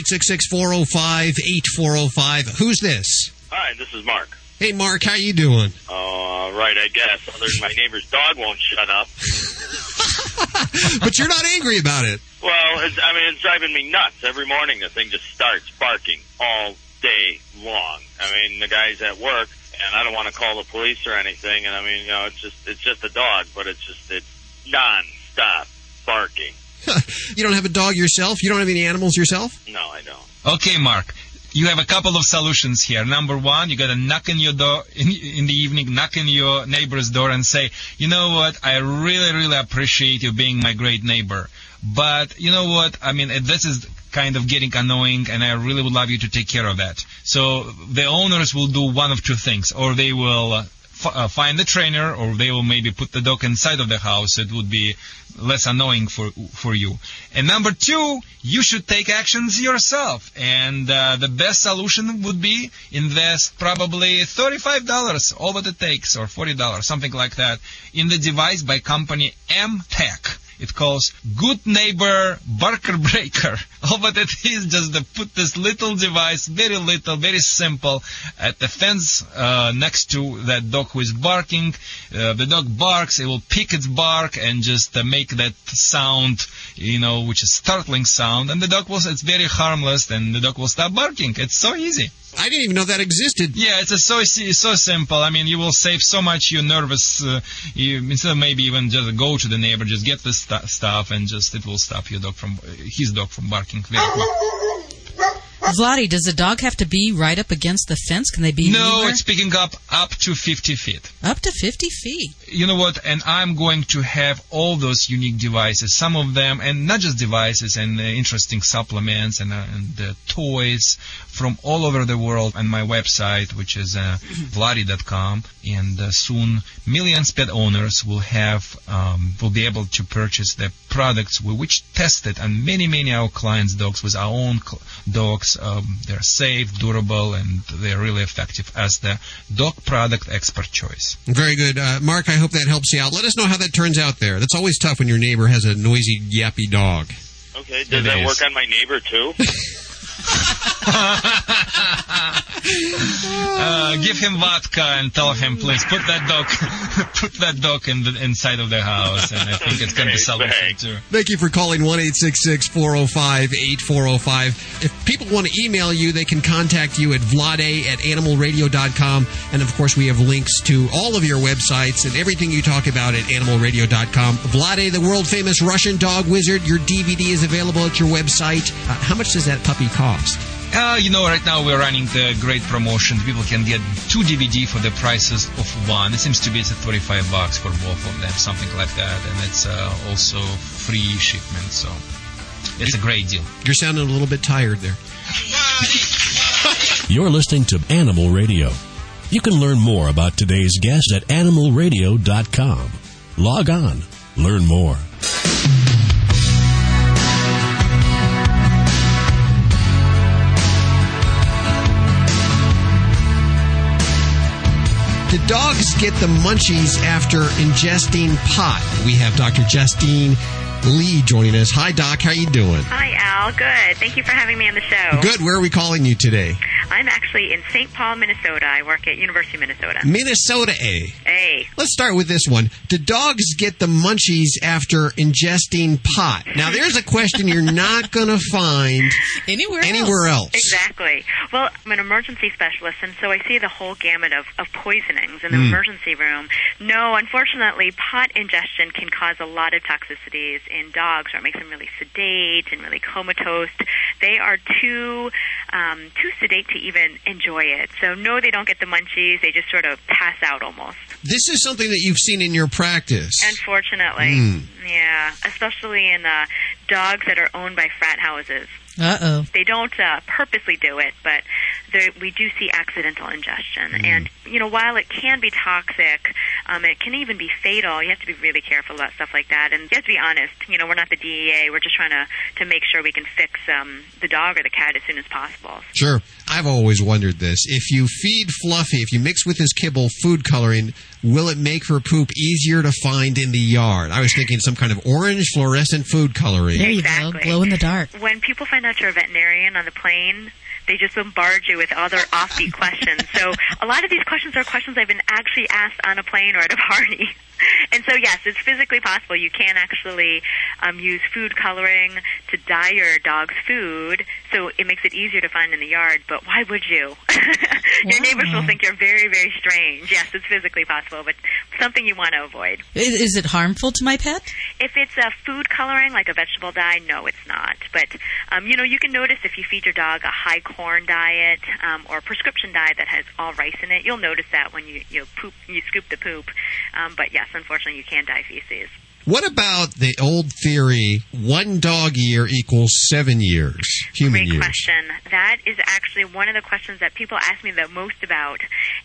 405 8405. Who's this? Hi, this is Mark. Hey, Mark, how you doing? Uh, right, I guess. Other than my neighbor's dog won't shut up. but you're not angry about it. Well, it's, I mean, it's driving me nuts. Every morning the thing just starts barking all day long. I mean, the guy's at work, and I don't want to call the police or anything. And I mean, you know, it's just it's just a dog, but it's just it's non-stop barking. You don't have a dog yourself? You don't have any animals yourself? No, I don't. Okay, Mark. You have a couple of solutions here. Number one, you gotta knock on your door in, in the evening, knock on your neighbor's door and say, you know what, I really, really appreciate you being my great neighbor. But you know what, I mean, this is kind of getting annoying and I really would love you to take care of that. So the owners will do one of two things, or they will uh, uh, find a trainer, or they will maybe put the dog inside of the house. It would be less annoying for for you. And number two, you should take actions yourself. And uh, the best solution would be invest probably thirty-five dollars, all what it takes, or forty dollars, something like that, in the device by company M Tech. It calls Good Neighbor Barker Breaker. All what it is just to put this little device, very little, very simple, at the fence uh, next to that dog who is barking. Uh, the dog barks, it will pick its bark and just uh, make that sound, you know, which is startling sound. And the dog will, it's very harmless, and the dog will stop barking. It's so easy. I didn't even know that existed. Yeah, it's a so so simple. I mean, you will save so much. You're nervous. Uh, you instead of maybe even just go to the neighbor, just get the st- stuff, and just it will stop your dog from his dog from barking very quick. Vladdy, does the dog have to be right up against the fence? Can they be No, anywhere? it's picking up up to 50 feet. up to 50 feet. You know what? And I'm going to have all those unique devices, some of them, and not just devices, and uh, interesting supplements and, uh, and uh, toys from all over the world on my website, which is uh, Vladae.com. And uh, soon, millions pet owners will have um, will be able to purchase the products we which tested on many many our clients' dogs with our own cl- dogs. Um, they're safe, durable, and they're really effective as the dog product expert choice. Very good. Uh, Mark, I hope that helps you out. Let us know how that turns out there. That's always tough when your neighbor has a noisy, yappy dog. Okay, does that work on my neighbor too? Uh, give him vodka and tell him, please put that dog, put that dog in the inside of the house, and I think it's going to be solution too. Thank you for calling 1 405 8405. If people want to email you, they can contact you at vladae at animalradio.com. And of course, we have links to all of your websites and everything you talk about at animalradio.com. Vladae, the world famous Russian dog wizard, your DVD is available at your website. Uh, how much does that puppy cost? Uh, you know, right now we're running the great promotion. People can get two DVD for the prices of one. It seems to be it's at 35 bucks for both of them, something like that, and it's uh, also free shipment. So it's a great deal. You're sounding a little bit tired there. You're listening to Animal Radio. You can learn more about today's guest at animalradio.com. Log on, learn more. Do dogs get the munchies after ingesting pot? We have Dr. Justine Lee joining us. Hi, Doc. How you doing? Hi, Al. Good. Thank you for having me on the show. Good. Where are we calling you today? I'm actually in St. Paul, Minnesota. I work at University of Minnesota. Minnesota, A. Hey. Let's start with this one. Do dogs get the munchies after ingesting pot? Now, there's a question you're not going to find anywhere anywhere else. Exactly. Well, I'm an emergency specialist, and so I see the whole gamut of, of poisonings in the Hmm. emergency room. No, unfortunately, pot ingestion can cause a lot of toxicities in dogs, or it makes them really sedate and really comatose. They are too um, too sedate to even enjoy it. So, no, they don't get the munchies. They just sort of pass out almost. This is something that you've seen in your practice. Unfortunately, Hmm. yeah, especially in uh, dogs that are owned by frat houses. Uh oh. They don't uh, purposely do it, but there, we do see accidental ingestion. Mm. And you know, while it can be toxic, um, it can even be fatal. You have to be really careful about stuff like that. And you have to be honest. You know, we're not the DEA. We're just trying to to make sure we can fix um, the dog or the cat as soon as possible. Sure. I've always wondered this. If you feed Fluffy, if you mix with his kibble food coloring, will it make her poop easier to find in the yard? I was thinking some kind of orange fluorescent food coloring. There you go. Glow in the dark. When people find out you're a veterinarian on the plane, they just bombard you with other offbeat questions. So a lot of these questions are questions I've been actually asked on a plane or at a party. And so yes, it's physically possible. You can actually um, use food coloring to dye your dog's food, so it makes it easier to find in the yard. But why would you? your neighbors will think you're very, very strange. Yes, it's physically possible, but something you want to avoid. I- Is it harmful to my pet? If it's a food coloring, like a vegetable dye, no, it's not. But um, you know, you can notice if you feed your dog a high corn diet um, or a prescription diet that has all rice in it, you'll notice that when you you poop, you scoop the poop. Um, but yes, unfortunately, you can dye feces. What about the old theory, one dog year equals seven years, human Great years? question. That is actually one of the questions that people ask me the most about.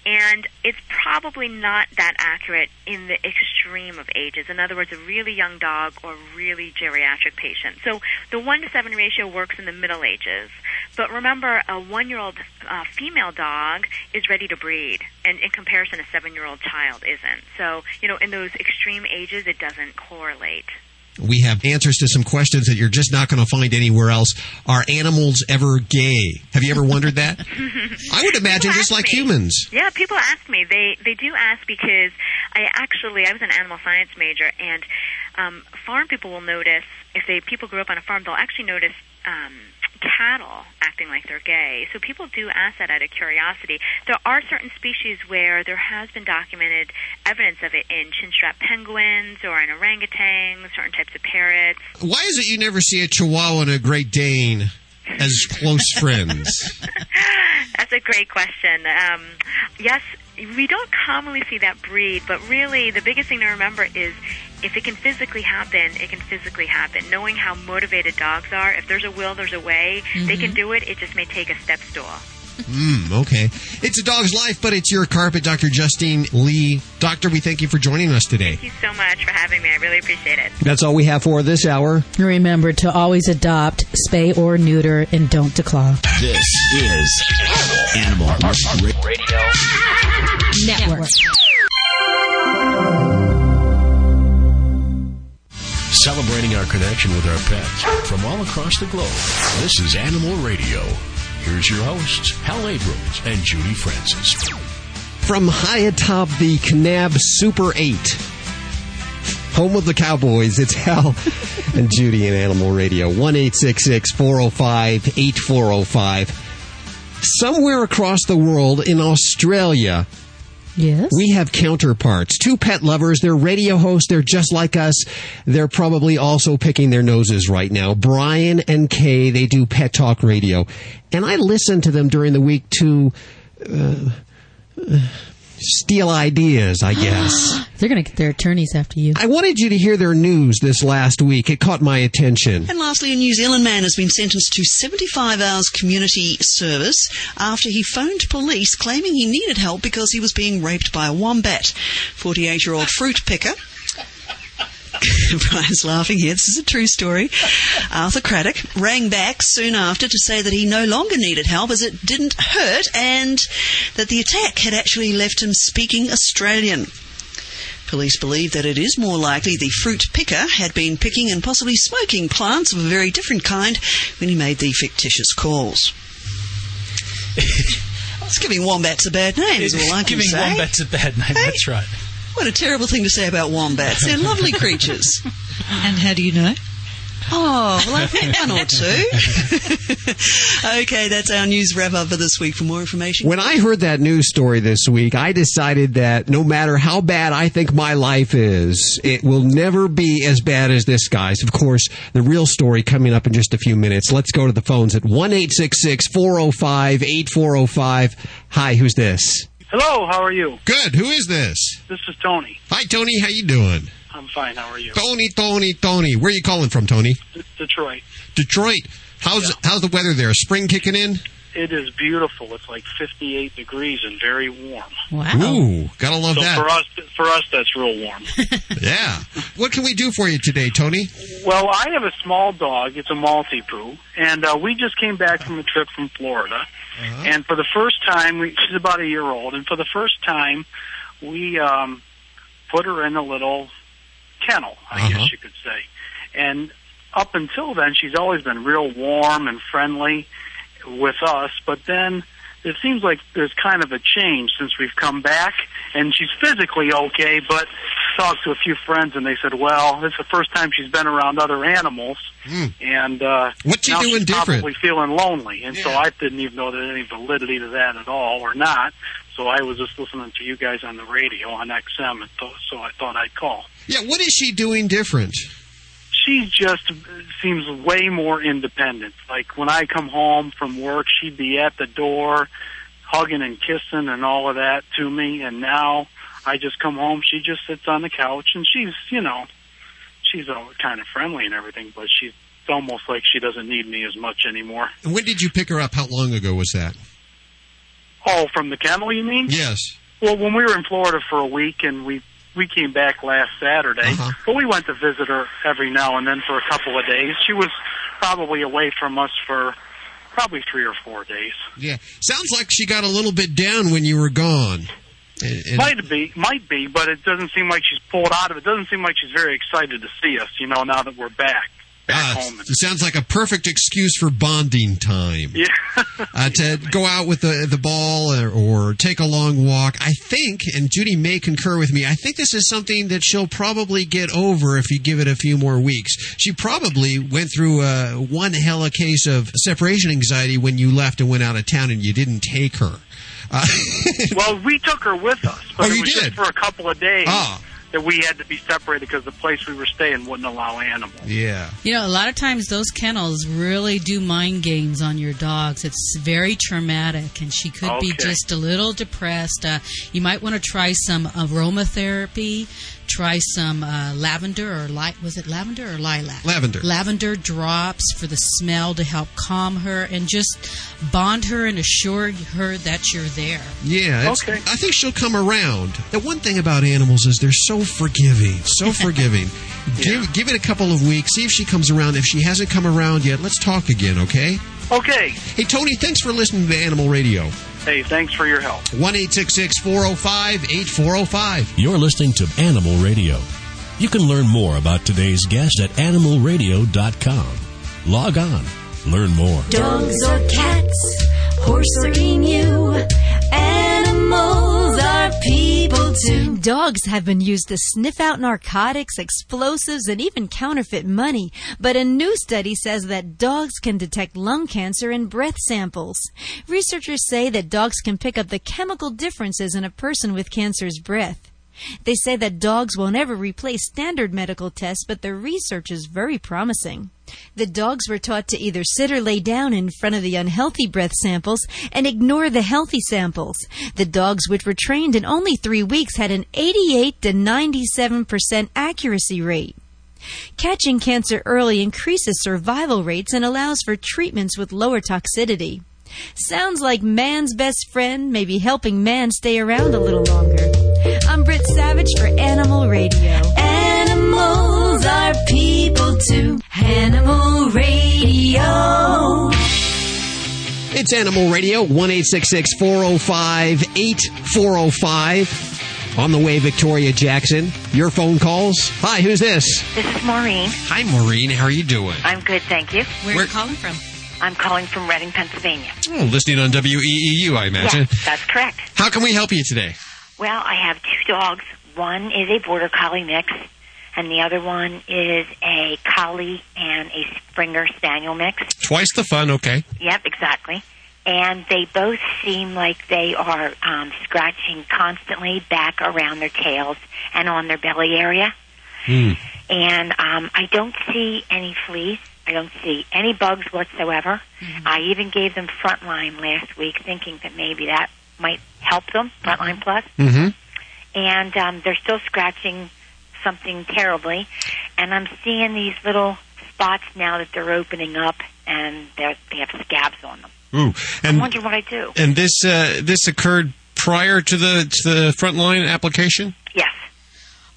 And it's probably not that accurate in the extreme of ages. In other words, a really young dog or really geriatric patient. So the 1 to 7 ratio works in the middle ages. But remember, a one year old uh, female dog is ready to breed. And in comparison, a seven year old child isn't. So, you know, in those extreme ages, it doesn't correlate. We have answers to some questions that you're just not going to find anywhere else. Are animals ever gay? Have you ever wondered that? I would imagine People just like me. humans. Yeah, people ask me. They they do ask because I actually I was an animal science major, and um, farm people will notice if they people grew up on a farm, they'll actually notice um, cattle acting like they're gay. So people do ask that out of curiosity. There are certain species where there has been documented evidence of it in chinstrap penguins or in orangutans, certain types of parrots. Why is it you never see a Chihuahua and a Great Dane as close friends? That's a great question. Um, yes, we don't commonly see that breed, but really the biggest thing to remember is if it can physically happen, it can physically happen. Knowing how motivated dogs are, if there's a will, there's a way. They can Mhm. do it. It just may take a step stool. Hmm, okay. It's a dog's life, but it's your carpet, Dr. Justine Lee. Doctor, we thank you for joining us today. Thank you so much for having me. I really appreciate it. That's all we have for this hour. Remember to always adopt, spay or neuter, and don't declaw. This is Animal Radio Network. Celebrating our connection with our pets from all across the globe. This is Animal Radio. Here's your hosts, Hal Abrams and Judy Francis. From high atop the Knab Super 8, home of the Cowboys, it's Hal and Judy in Animal Radio. 1 405 8405. Somewhere across the world in Australia, Yes. We have counterparts, two pet lovers. They're radio hosts. They're just like us. They're probably also picking their noses right now. Brian and Kay, they do pet talk radio. And I listen to them during the week to uh, uh, steal ideas, I guess. They're going to get their attorneys after you. I wanted you to hear their news this last week. It caught my attention. And lastly, a New Zealand man has been sentenced to 75 hours community service after he phoned police claiming he needed help because he was being raped by a wombat. 48 year old fruit picker. Brian's laughing here. This is a true story. Arthur Craddock rang back soon after to say that he no longer needed help as it didn't hurt and that the attack had actually left him speaking Australian. Police believe that it is more likely the fruit picker had been picking and possibly smoking plants of a very different kind when he made the fictitious calls. It's giving wombats a bad name, is all I can Giving say. wombats a bad name, that's right. What a terrible thing to say about wombats. They're lovely creatures. And how do you know? Oh, well, I've met one or two. okay, that's our news wrap up for this week. For more information, When I heard that news story this week, I decided that no matter how bad I think my life is, it will never be as bad as this guy's. Of course, the real story coming up in just a few minutes. Let's go to the phones at 1 405 8405. Hi, who's this? Hello, how are you? Good. Who is this? This is Tony. Hi, Tony. How you doing? I'm fine. How are you? Tony, Tony, Tony. Where are you calling from, Tony? D- Detroit. Detroit. How's how's the weather there? Spring kicking in? It is beautiful. It's like 58 degrees and very warm. Wow. Ooh, gotta love so that. for us, for us, that's real warm. Yeah. What can we do for you today, Tony? well, I have a small dog. It's a Maltipoo, Poo, and uh, we just came back from a trip from Florida. And for the first time, we, she's about a year old, and for the first time, we um, put her in a little kennel, I Uh-huh. guess you could say. And up until then, she's always been real warm and friendly with us. But then it seems like there's kind of a change since we've come back, and she's physically okay. But talked to a few friends, and they said, "Well, it's the first time she's been around other animals." and uh, What's she now doing she's different? Probably feeling lonely, and so I didn't even know there any validity to that at all, or not. So I was just listening to you guys on the radio on XM, and th- so I thought I'd call. Yeah, what is she doing different? She just seems way more independent. Like when I come home from work, she'd be at the door, hugging and kissing and all of that to me, and now I just come home, she just sits on the couch, and she's, you know, she's all kind of friendly and everything, but she's almost like she doesn't need me as much anymore. And when did you pick her up? How long ago was that? Oh, from the kennel, you mean? Yes. Well, when we were in Florida for a week, and we we came back last Saturday, Uh-huh. but we went to visit her every now and then for a couple of days. She was probably away from us for probably three or four days. Yeah. Sounds like she got a little bit down when you were gone. And- and- might be, might be, but it doesn't seem like she's pulled out of it. Doesn't seem like she's very excited to see us. You know, now that we're back. Ah, it sounds like a perfect excuse for bonding time. Yeah. uh, to go out with the the ball or, or take a long walk. I think, and Judy may concur with me. I think this is something that she'll probably get over if you give it a few more weeks. She probably went through uh, one hell of a case of separation anxiety when you left and went out of town and you didn't take her. Uh, well, we took her with us, but Oh, it you was just did? for a couple of days Ah. That we had to be separated because the place we were staying wouldn't allow animals. yeah. You know, a lot of times those kennels really do mind games on your dogs. It's very traumatic, and she could be just a little depressed. Uh, you might want to try some aromatherapy. Try some uh, lavender or light. Was it lavender or lilac? Lavender. Lavender drops for the smell to help calm her and just bond her and assure her that you're there. Yeah, it's, I think she'll come around. The one thing about animals is they're so forgiving, so forgiving. Give give it a couple of weeks, see if she comes around. If she hasn't come around yet, let's talk again, okay? Okay. Hey Tony, thanks for listening to Animal Radio. Hey, thanks for your help. One eight six six four zero five eight four zero five. You're listening to Animal Radio. You can learn more about today's guest at animalradio.com. Log on, learn more. Dogs or cats, horse or emu, animals are people too. Dogs have been used to sniff out narcotics, explosives, and even counterfeit money. But a new study says that dogs can detect lung cancer in breath samples. Researchers say that dogs can pick up the chemical differences in a person with cancer's breath. They say that dogs will never replace standard medical tests, but the research is very promising. The dogs were taught to either sit or lay down in front of the unhealthy breath samples and ignore the healthy samples. The dogs, which were trained in only three weeks, had an 88 to 97% accuracy rate. Catching cancer early increases survival rates and allows for treatments with lower toxicity. Sounds like man's best friend may be helping man stay around a little longer. I'm Britt Savage for Animal Radio. Animals are people too. Animal Radio. It's Animal Radio, 1 405 8405. On the way, Victoria Jackson. Your phone calls. Hi, who's this? This is Maureen. Hi, Maureen. How are you doing? I'm good, thank you. Where are you calling from? I'm calling from Reading, Pennsylvania. Oh, listening on WEEU, I imagine. Yes, that's correct. How can we help you today? Well, I have two dogs. One is a Border Collie mix, and the other one is a Collie and a Springer Spaniel mix. Twice the fun, okay. Yep, exactly. And they both seem like they are um, scratching constantly back around their tails and on their belly area. Hmm. And um, I don't see any fleas. I don't see any bugs whatsoever. I even gave them Frontline last week, thinking that maybe that might help them, Frontline Plus. Mm-hmm. And um, they're still scratching something terribly. And I'm seeing these little spots now that they're opening up, and they're, they have scabs on them. Ooh. I And, wonder what I do. and this uh, this occurred prior to the to the frontline application? Yes.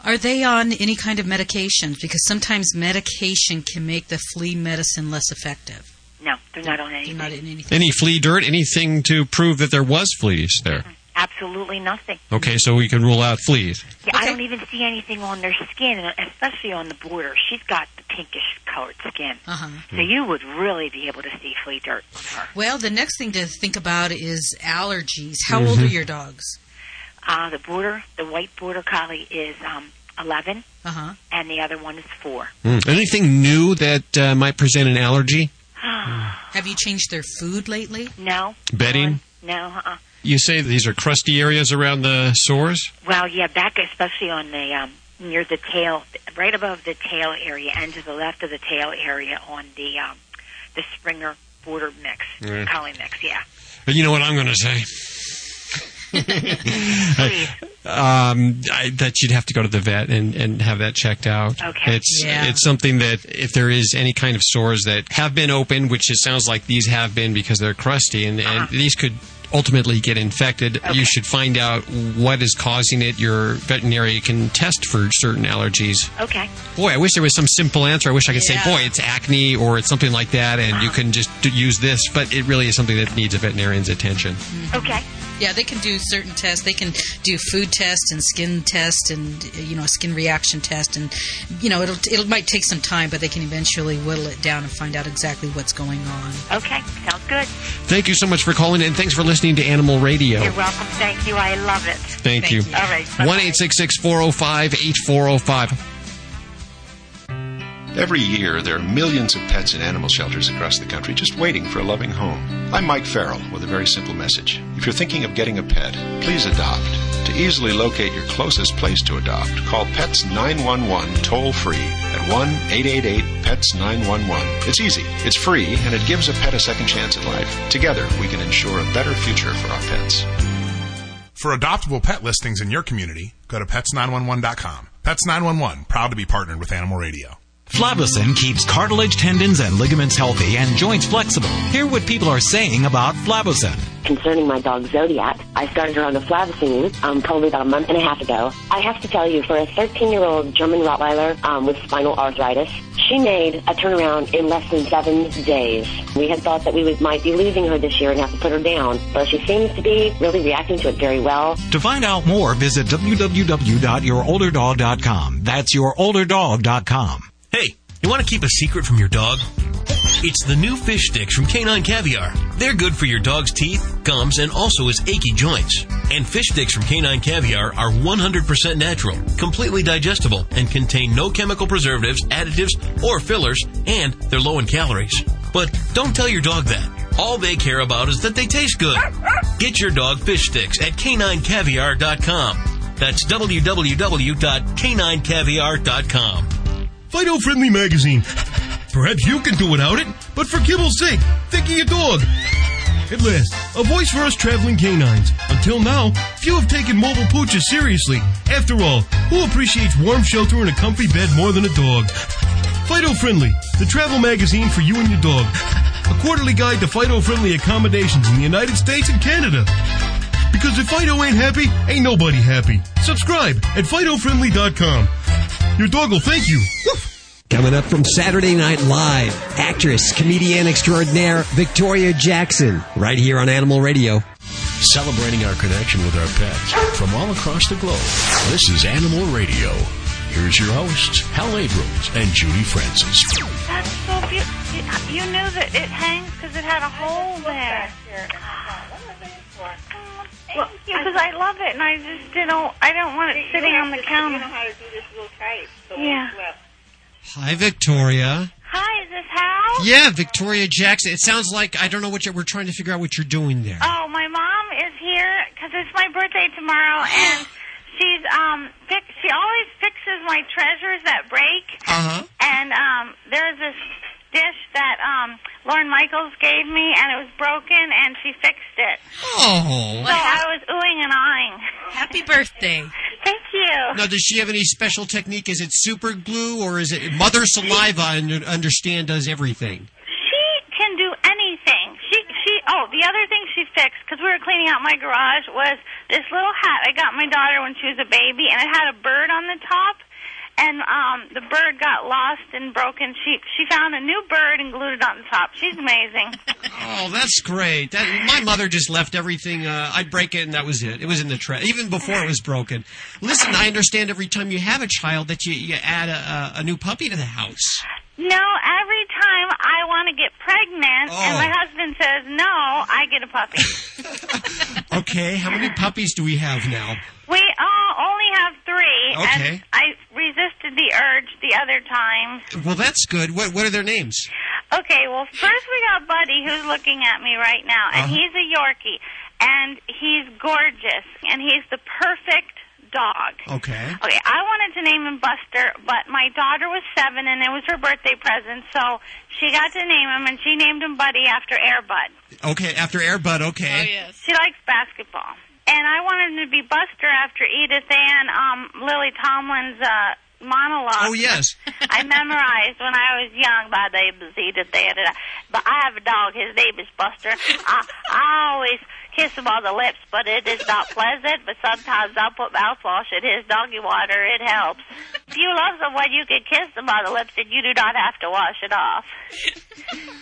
Are they on any kind of medications? Because sometimes medication can make the flea medicine less effective. No, they're not on anything. They're not in anything. Any flea dirt? Anything to prove that there was fleas there? Absolutely nothing. Okay, so we can rule out fleas. Yeah, I don't even see anything on their skin, especially on the border. She's got the pinkish colored skin. Uh-huh. So you would really be able to see flea dirt on her. Well, the next thing to think about is allergies. How old are your dogs? Uh, the border, the white border collie is um, 11, Uh huh. and the other one is 4. Mm. Anything new that uh, might present an allergy? Have you changed their food lately? no. Bedding? No, uh-uh. You say these are crusty areas around the sores? Well, yeah, back especially on the um, near the tail, right above the tail area, and to the left of the tail area on the um, the Springer border mix, Yeah. collie mix. Yeah. But you know what I'm going to say? um, I, that you'd have to go to the vet and, and have that checked out. Okay. It's Yeah. it's something that if there is any kind of sores that have been open, which it sounds like these have been because they're crusty, and, and these could ultimately get infected. You should find out what is causing it. Your veterinarian can test for certain allergies. Okay. Boy, I wish there was some simple answer. I wish I could Yeah. say, boy, it's acne or it's something like that, and you uh-huh. can just use this. But it really is something that needs a veterinarian's attention. Okay. Yeah, they can do certain tests. They can do food tests and skin test and you know a skin reaction test, and you know it'll it might take some time, but they can eventually whittle it down and find out exactly what's going on. Okay. Sounds good. Thank you so much for calling, and thanks for listening to Animal Radio. You're welcome. Thank you. I love it. Thank, you. All right. One eight six six four zero five eight four zero five. Every year, there are millions of pets in animal shelters across the country just waiting for a loving home. I'm Mike Farrell with a very simple message. If you're thinking of getting a pet, please adopt. To easily locate your closest place to adopt, call Pets 911 toll free at 1 888 PETS 911. It's easy, it's free, and it gives a pet a second chance at life. Together, we can ensure a better future for our pets. For adoptable pet listings in your community, go to pets911.com. Pets 911, proud to be partnered with Animal Radio. Flavocin keeps cartilage, tendons, and ligaments healthy and joints flexible. Hear what people are saying about Flavocin. Concerning my dog Zodiac, I started her on the flavacine um, probably about a month and a half ago. I have to tell you, for a 13-year-old German Rottweiler um, with spinal arthritis, she made a turnaround in less than seven days. We had thought that we would, might be losing her this year and have to put her down, but she seems to be really reacting to it very well. To find out more, visit www.yourolderdog.com. That's yourolderdog.com. Hey, you want to keep a secret from your dog? It's the new fish sticks from Canine Caviar. They're good for your dog's teeth, gums, and also his achy joints. And fish sticks from Canine Caviar are 100% natural, completely digestible, and contain no chemical preservatives, additives, or fillers, and they're low in calories. But don't tell your dog that. All they care about is that they taste good. Get your dog fish sticks at caninecaviar.com. That's www.caninecaviar.com. Fido Friendly Magazine. Perhaps you can do without it, but for kibble's sake, think of your dog. At last, a voice for us traveling canines. Until now, few have taken mobile pooches seriously. After all, who appreciates warm shelter and a comfy bed more than a dog? Fido Friendly, the travel magazine for you and your dog. A quarterly guide to Fido Friendly accommodations in the United States and Canada. Because if Fido ain't happy, ain't nobody happy. Subscribe at FidoFriendly.com. Your dog will thank you. Coming up from Saturday Night Live, actress, comedian extraordinaire Victoria Jackson, right here on Animal Radio. Celebrating our connection with our pets from all across the globe. This is Animal Radio. Here's your hosts, Hal Abrams and Judy Francis. That's so beautiful. You knew that it hangs because it had a hole there. Well, because I love it, and I just didn't. I don't want it sitting on the counter. Hi, Victoria. Hi, is this Hal? Yeah, Victoria Jackson. It sounds like I don't know what you're. We're trying to figure out what you're doing there. Oh, my mom is here because it's my birthday tomorrow, and she's um she always fixes my treasures that break. Uh huh. And um there's this dish that um Lorne Michaels gave me, and it was broken, and she fixed it. Oh. So I was oohing and eyeing. Happy birthday! Thank you. Now, does she have any special technique? Is it super glue or is it mother saliva? And understand does everything. She can do anything. She she. Oh, the other thing she fixed because we were cleaning out my garage was this little hat I got my daughter when she was a baby, and it had a bird on the top. And um the bird got lost and broken. She she found a new bird and glued it on the top. She's amazing. Oh, that's great. That my mother just left everything. Uh, I'd break it, and that was it. It was in the trash, even before it was broken. Listen, I understand every time you have a child that you, you add a, a, a new puppy to the house. No, every time I want to get pregnant and Oh. my husband says no, I get a puppy. Okay, how many puppies do we have now? we uh, only have three. Okay. And I resisted the urge the other time. Well, that's good. What what are their names? Okay, well, first we got Buddy, who's looking at me right now, and Uh-huh. he's a Yorkie, and he's gorgeous, and he's the perfect dog. Okay. Okay, I wanted to name him Buster, but my daughter was seven, and it was her birthday present, so she got to name him, and she named him Buddy after Air Bud. Okay, after Air Bud, Okay. Oh, yes. She likes basketball. and I wanted him to be Buster after Edith Ann, um, Lily Tomlin's uh, monologue. Oh, yes. I memorized when I was young. My name is Edith Ann, and I, but I have a dog. His name is Buster. I, I always kiss him on the lips, but it is not pleasant. But sometimes I'll put mouthwash in his doggy water. It helps. If you love someone, you can kiss them on the lips, and you do not have to wash it off.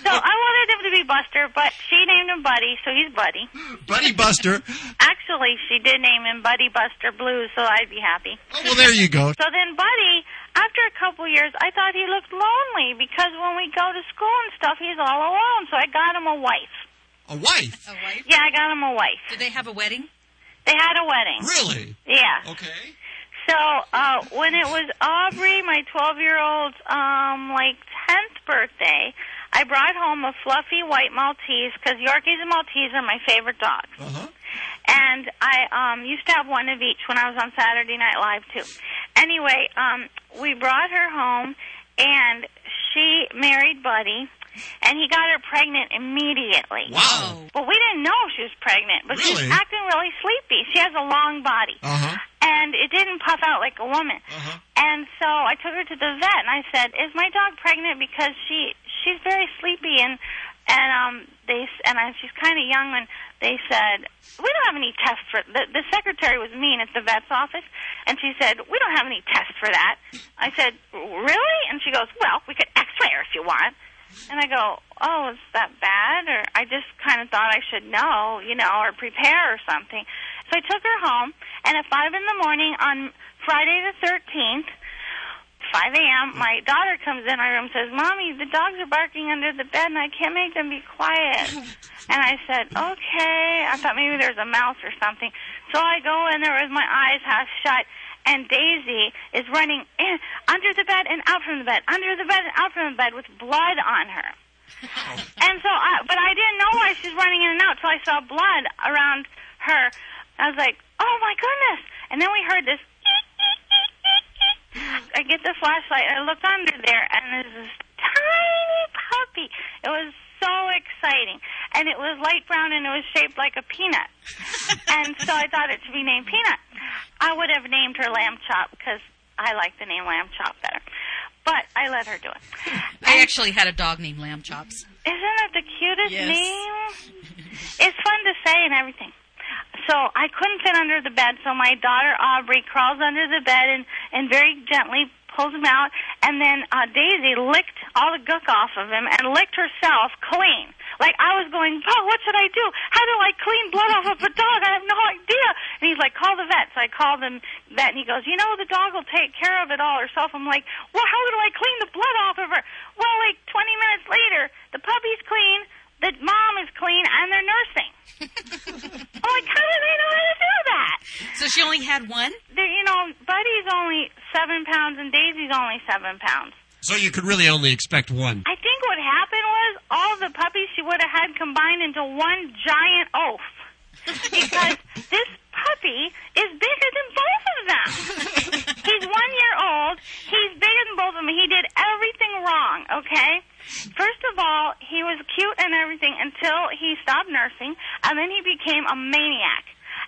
So I wanted him to be Buster, but she named him Buddy, so he's Buddy. Buddy Buster. Actually, she did name him Buddy Buster Blues, so I'd be happy. Oh, well, there you go. So then Buddy, after a couple years, I thought he looked lonely because when we go to school and stuff, he's all alone. So I got him a wife. A wife? A wife? Yeah, I got him a wife. Did they have a wedding? They had a wedding. Really? Yeah. Okay. So uh, when it was Aubrey, my 12 year old's um, like 10th birthday, I brought home a fluffy white Maltese because Yorkies and Maltese are my favorite dogs. Uh-huh. And I um, used to have one of each when I was on Saturday Night Live too. Anyway, um, we brought her home, and she married Buddy. And he got her pregnant immediately. Wow. But we didn't know she was pregnant. But she's Really? acting really sleepy. She has a long body Uh-huh. and it didn't puff out like a woman. And so I took her to the vet, and I said, "Is my dog pregnant?" Because she she's very sleepy, and and um they s- and I, she's kind of young, and they said we don't have any tests for the the secretary was mean at the vet's office, and she said we don't have any tests for that. I said really, and she goes, "Well, we could X-ray her if you want." And I go, oh, is that bad? Or I just kind of thought I should know, you know, or prepare or something. So I took her home, and at 5 in the morning on Friday the 13th, 5 a.m., my daughter comes in our room and says, Mommy, the dogs are barking under the bed, and I can't make them be quiet. And I said, okay. I thought maybe there's a mouse or something. So I go in there with my eyes half shut, and Daisy is running in, under the bed and out from the bed, under the bed and out from the bed with blood on her. and so, I, but I didn't know why she's running in and out, so I saw blood around her. I was like, oh my goodness. And then we heard this. I get the flashlight, and I look under there, and there's this tiny puppy. It was so exciting. And it was light brown, and it was shaped like a peanut. and so I thought it should be named Peanut. I would have named her Lamb Chop, because I like the name Lamb Chop better. But I let her do it. I actually had a dog named Lamb Chops. Isn't it the cutest Yes. name? It's fun to say and everything. So I couldn't fit under the bed, so my daughter Aubrey crawls under the bed and, and very gently pulls him out, and then uh, Daisy licked all the gook off of him and licked herself clean. Like I was going, oh, what should I do? How do I clean blood off of a dog? I have no idea. And he's like, call the vet. So I called him vet, and he goes, you know, the dog will take care of it all herself. I'm like, well, how do I clean the blood off of her? Well, like 20 minutes later, the puppy's clean, the mom is clean, and they're nursing. I'm like, how do they know how to do that? So she only had one? They're, you know, Buddy's only seven pounds and Daisy's only seven pounds. So you could really only expect one. I think what happened was all the puppies she would have had combined into one giant oaf. Because this puppy is bigger than both of them. He's one year old. He's bigger than both of them. He did everything wrong, okay? First of all, he was cute and everything until he stopped nursing, and then he became a maniac.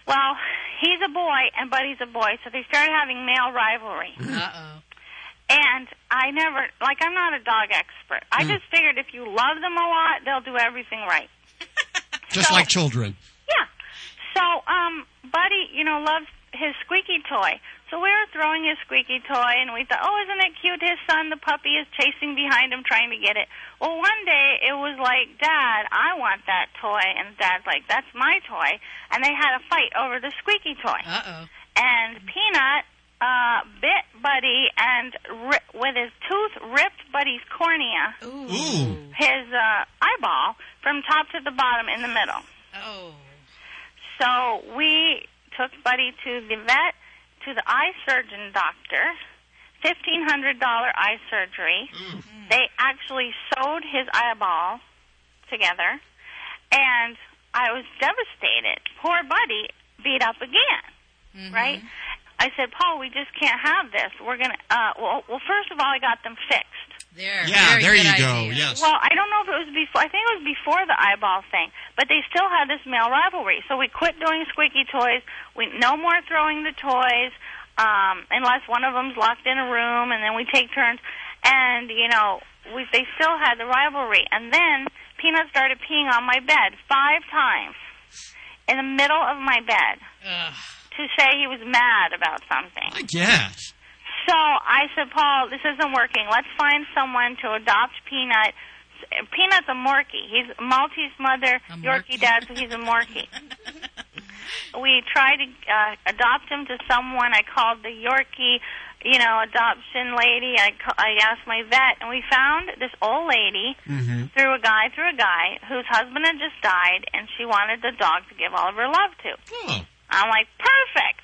Well, he's a boy and Buddy's a boy, so they started having male rivalry. Uh-oh. And I never, like, I'm not a dog expert. I just figured if you love them a lot, they'll do everything right. Just like children. Yeah. So, um, Buddy, you know, loves his squeaky toy. So we were throwing his squeaky toy, and we thought, oh, isn't it cute? His son, the puppy, is chasing behind him, trying to get it. Well, one day it was like, Dad, I want that toy, and Dad's like, that's my toy. And they had a fight over the squeaky toy. Uh-oh. And Peanut uh, bit Buddy and ri- with his tooth ripped Buddy's cornea, Ooh. his uh, eyeball, from top to the bottom in the middle. Oh. So we took Buddy to the vet, to the eye surgeon doctor, fifteen hundred dollar eye surgery. They actually sewed his eyeball together, and I was devastated. Poor Buddy beat up again, right? I said, Paul, we just can't have this. We're gonna. Uh, well, well, first of all, I got them fixed. There. Yeah, very there good you go. idea. Yes. Well, I don't know if it was before. I think it was before the eyeball thing, but they still had this male rivalry. So we quit doing squeaky toys. We no more throwing the toys um, unless one of them's locked in a room, and then we take turns. And you know, we they still had the rivalry. And then Peanut started peeing on my bed five times in the middle of my bed to say he was mad about something. I guess. So I said, Paul, this isn't working. Let's find someone to adopt Peanut. Peanut's a Morkie. He's Maltese mother, Yorkie dad, so he's a Morkie. we tried to uh, adopt him to someone. I called the Yorkie, you know, adoption lady. I, ca- I asked my vet, and we found this old lady Mm-hmm. through a guy, through a guy whose husband had just died, and she wanted the dog to give all of her love to. I'm like, perfect.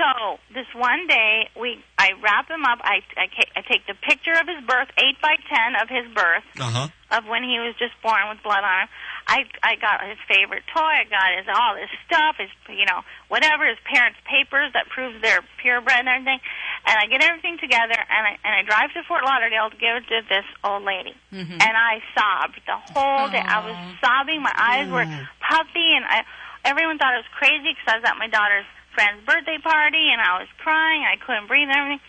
So this one day, we I wrap him up. I I, I take the picture of his birth, eight by ten of his birth, Uh huh. of when he was just born with blood on him. I I got his favorite toy. I got his all his stuff, his you know whatever his parents' papers that proves they're purebred and everything. And I get everything together, and I and I drive to Fort Lauderdale to give it to this old lady. Mm-hmm. And I sobbed the whole day. I was sobbing. My eyes were puffy, and I everyone thought I was crazy because I was at my daughter's friend's birthday party, and I was crying. I couldn't breathe and everything.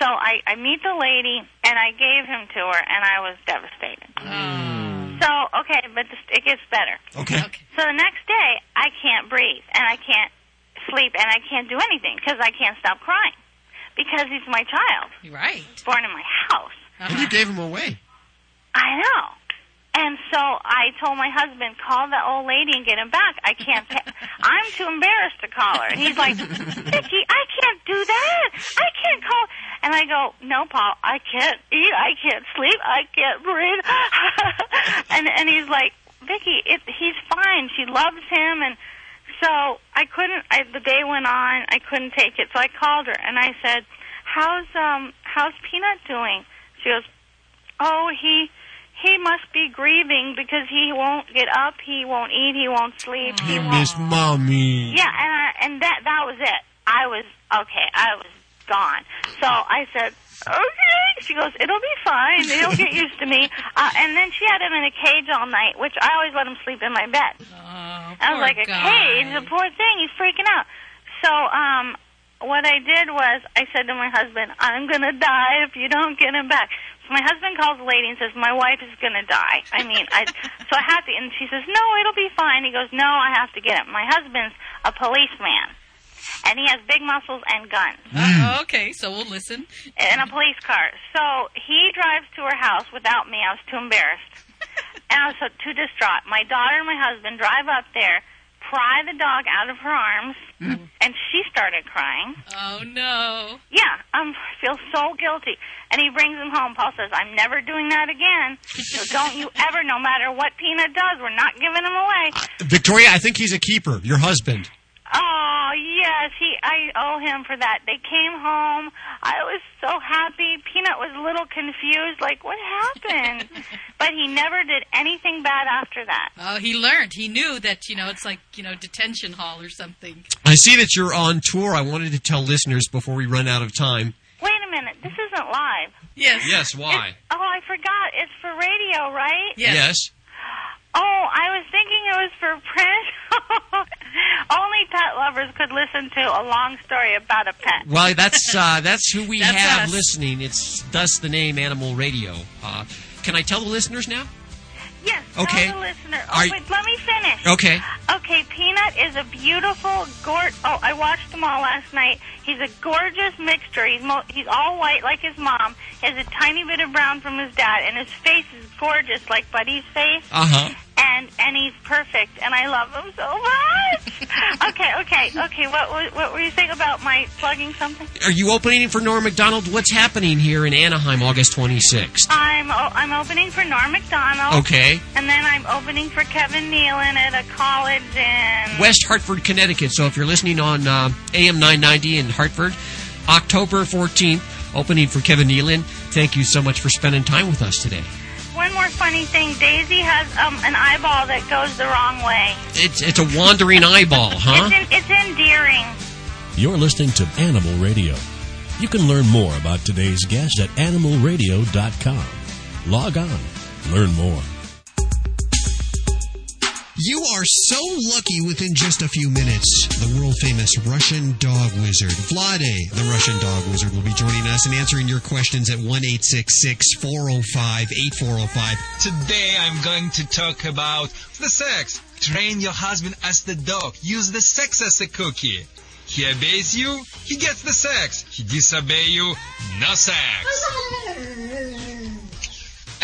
So I I meet the lady, and I gave him to her, and I was devastated. Mm. So okay, but this, it gets better. Okay. So the next day, I can't breathe and I can't sleep and I can't do anything because I can't stop crying because he's my child, Right. born in my house. Uh-huh. And you gave him away. I know. And so I told my husband, call the old lady and get him back. I can't. Pa- I'm too embarrassed to call her. And he's like, Vicky, I can't do that. I can't call. And I go, no, Paul, I can't eat. I can't sleep. I can't breathe. and and he's like, Vicky, it, he's fine. She loves him. And so I couldn't. I, the day went on. I couldn't take it. So I called her and I said, how's um how's Peanut doing? She goes, oh, he he must be grieving because he won't get up, he won't eat, he won't sleep, he He won't. miss mommy. Yeah, and I, and that that was it. I was okay. I was gone. So I said, okay. She goes, it'll be fine. He'll get used to me. Uh, and then she had him in a cage all night, which I always let him sleep in my bed. Oh, I was like, a guy. cage, the poor thing. He's freaking out. So um, what I did was I said to my husband, I'm gonna die if you don't get him back. So my husband calls the lady and says, my wife is gonna die. I mean, I so I have to. And she says, no, it'll be fine. He goes, no, I have to get him. My husband's a policeman, and he has big muscles and guns Uh, okay, so we'll listen. in a police car. So he drives to her house without me. I was too embarrassed. and I was so too distraught. My daughter and my husband drive up there, pry the dog out of her arms, and she started crying. Oh no. Yeah, um, I feel so guilty. And he brings him home. Paul says, I'm never doing that again. So don't you ever, no matter what Peanut does, we're not giving him away. Victoria, I think he's a keeper. Your husband. Oh yes, he. I owe him for that. They came home. I was so happy. Peanut was a little confused, like what happened, but he never did anything bad after that. Oh, he learned. He knew that you know it's like you know detention hall or something. I see that you're on tour. I wanted to tell listeners before we run out of time. Wait a minute, this isn't live. Yes. Yes, why? Oh, I forgot. It's for radio, right? Yes. Oh, I was thinking it was for print. Only pet lovers could listen to a long story about a pet. Well, that's uh, that's who we That's have us. listening. It's thus the name Animal Radio. Uh, can I tell the listeners now? Yes, Okay. tell the listener. Oh, Are- wait, let me finish. Okay. Okay, Peanut is a beautiful, gor- Oh, I watched them all last night. He's a gorgeous mixture. He's mo- he's all white like his mom. He has a tiny bit of brown from his dad, and his face is gorgeous like Buddy's face. Uh huh. And and he's perfect, and I love him so much. okay, okay, okay. What what were you saying about my plugging something? Are you opening for Norm Macdonald? What's happening here in Anaheim, August 26th? I'm o- I'm opening for Norm Macdonald. Okay. And then I'm opening for Kevin Nealon at a college in West Hartford, Connecticut. So if you're listening on uh, AM 990 in Hartford, October 14th, opening for Kevin Nealon. Thank you so much for spending time with us today. One more funny thing, Daisy has um, an eyeball that goes the wrong way. It's it's a wandering eyeball, huh? It's, in, it's endearing. You're listening to Animal Radio. You can learn more about today's guest at animalradio.com. Log on. Learn more. You are so lucky within just a few minutes. The world famous Russian dog wizard, Vladae, the Russian dog wizard, will be joining us and answering your questions at 1 405 8405. Today I'm going to talk about the sex. Train your husband as the dog. Use the sex as a cookie. He obeys you, he gets the sex. He disobey you, no sex.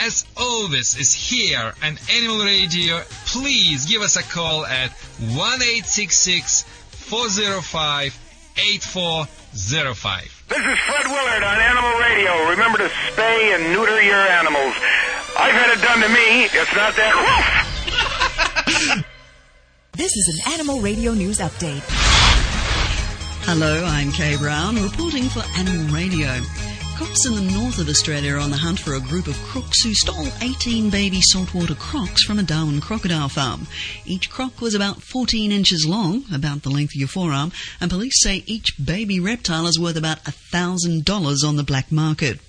As always is here on Animal Radio, please give us a call at 1-866-405-8405. This is Fred Willard on Animal Radio. Remember to spay and neuter your animals. I've had it done to me. It's not that This is an Animal Radio News Update. Hello, I'm Kay Brown, reporting for Animal Radio. Cops in the north of Australia are on the hunt for a group of crooks who stole 18 baby saltwater crocs from a Darwin crocodile farm. Each croc was about 14 inches long, about the length of your forearm, and police say each baby reptile is worth about $1,000 on the black market.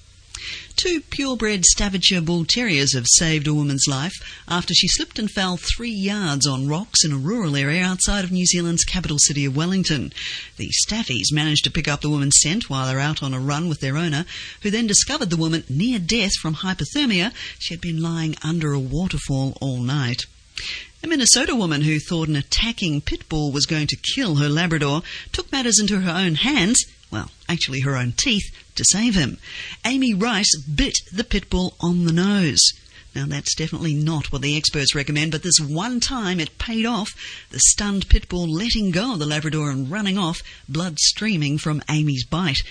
Two purebred Staffordshire Bull Terriers have saved a woman's life after she slipped and fell three yards on rocks in a rural area outside of New Zealand's capital city of Wellington. The Staffies managed to pick up the woman's scent while they're out on a run with their owner, who then discovered the woman near death from hypothermia. She had been lying under a waterfall all night. A Minnesota woman who thought an attacking pit bull was going to kill her Labrador took matters into her own hands, well, actually her own teeth, to save him. Amy Rice bit the pit bull on the nose. Now, that's definitely not what the experts recommend, but this one time it paid off. The stunned pit bull letting go of the Labrador and running off, blood streaming from Amy's bite.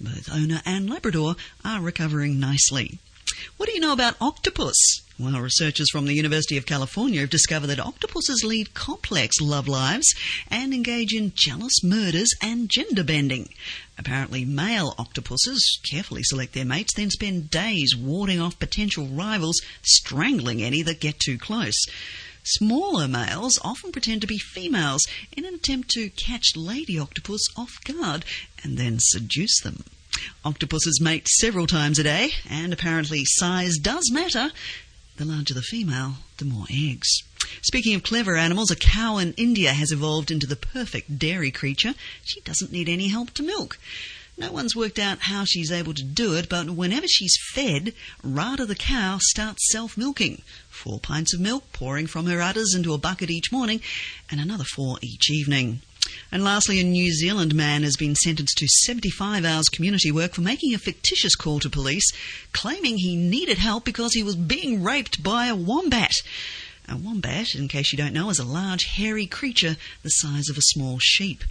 Both owner and Labrador are recovering nicely. What do you know about octopus? Well, researchers from the University of California have discovered that octopuses lead complex love lives and engage in jealous murders and gender bending. Apparently, male octopuses carefully select their mates, then spend days warding off potential rivals, strangling any that get too close. Smaller males often pretend to be females in an attempt to catch lady octopus off guard and then seduce them. Octopuses mate several times a day, and apparently size does matter. The larger the female, the more eggs. Speaking of clever animals, a cow in India has evolved into the perfect dairy creature. She doesn't need any help to milk. No one's worked out how she's able to do it, but whenever she's fed, Radha the cow starts self milking. Four pints of milk pouring from her udders into a bucket each morning, and another four each evening. And lastly, a New Zealand man has been sentenced to 75 hours community work for making a fictitious call to police, claiming he needed help because he was being raped by a wombat. A wombat, in case you don't know, is a large, hairy creature the size of a small sheep.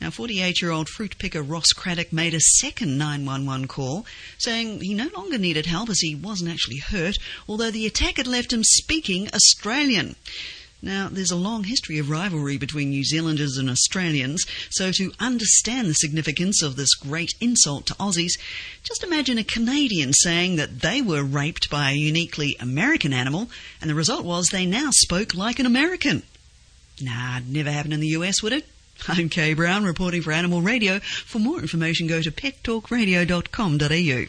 Now, 48 year old fruit picker Ross Craddock made a second 911 call, saying he no longer needed help as he wasn't actually hurt, although the attack had left him speaking Australian. Now, there's a long history of rivalry between New Zealanders and Australians, so to understand the significance of this great insult to Aussies, just imagine a Canadian saying that they were raped by a uniquely American animal, and the result was they now spoke like an American. Nah, it'd never happen in the US, would it? I'm Kay Brown, reporting for Animal Radio. For more information, go to pettalkradio.com.au.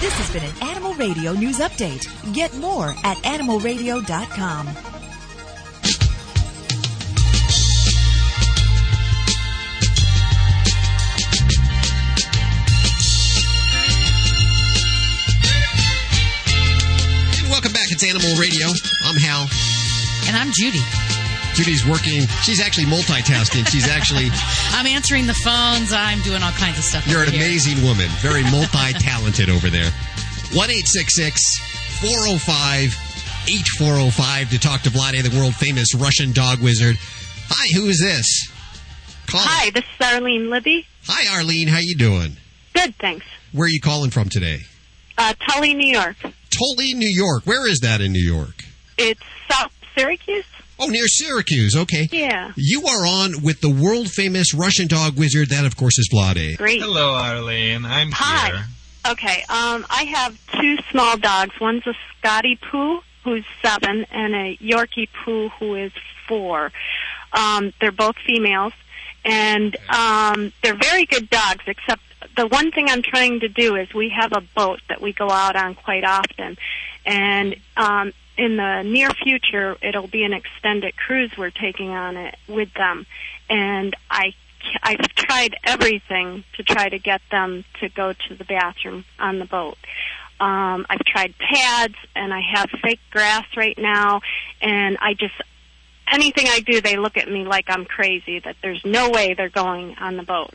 This has been an Animal Radio News Update. Get more at animalradio.com. Welcome back. It's Animal Radio. I'm Hal. And I'm Judy. Judy's working. She's actually multitasking. She's actually. I'm answering the phones. I'm doing all kinds of stuff. You're an here. amazing woman. Very multi talented over there. 1 405 8405 to talk to Vladae, the world famous Russian dog wizard. Hi, who is this? Call. Hi, this is Arlene Libby. Hi, Arlene. How you doing? Good, thanks. Where are you calling from today? Uh, Tully, New York. Tully, New York. Where is that in New York? It's South Syracuse. Oh, near Syracuse. Okay. Yeah. You are on with the world famous Russian dog wizard. That, of course, is Vladae. Great. Hello, Arlene. I'm Hi. here. Okay, um, I have two small dogs. One's a Scotty Poo, who's seven, and a Yorkie Poo, who is four. Um, they're both females, and um, they're very good dogs, except the one thing I'm trying to do is we have a boat that we go out on quite often, and um, in the near future it'll be an extended cruise we're taking on it with them, and I I've tried everything to try to get them to go to the bathroom on the boat. Um, I've tried pads and I have fake grass right now, and I just anything I do, they look at me like I'm crazy. That there's no way they're going on the boat,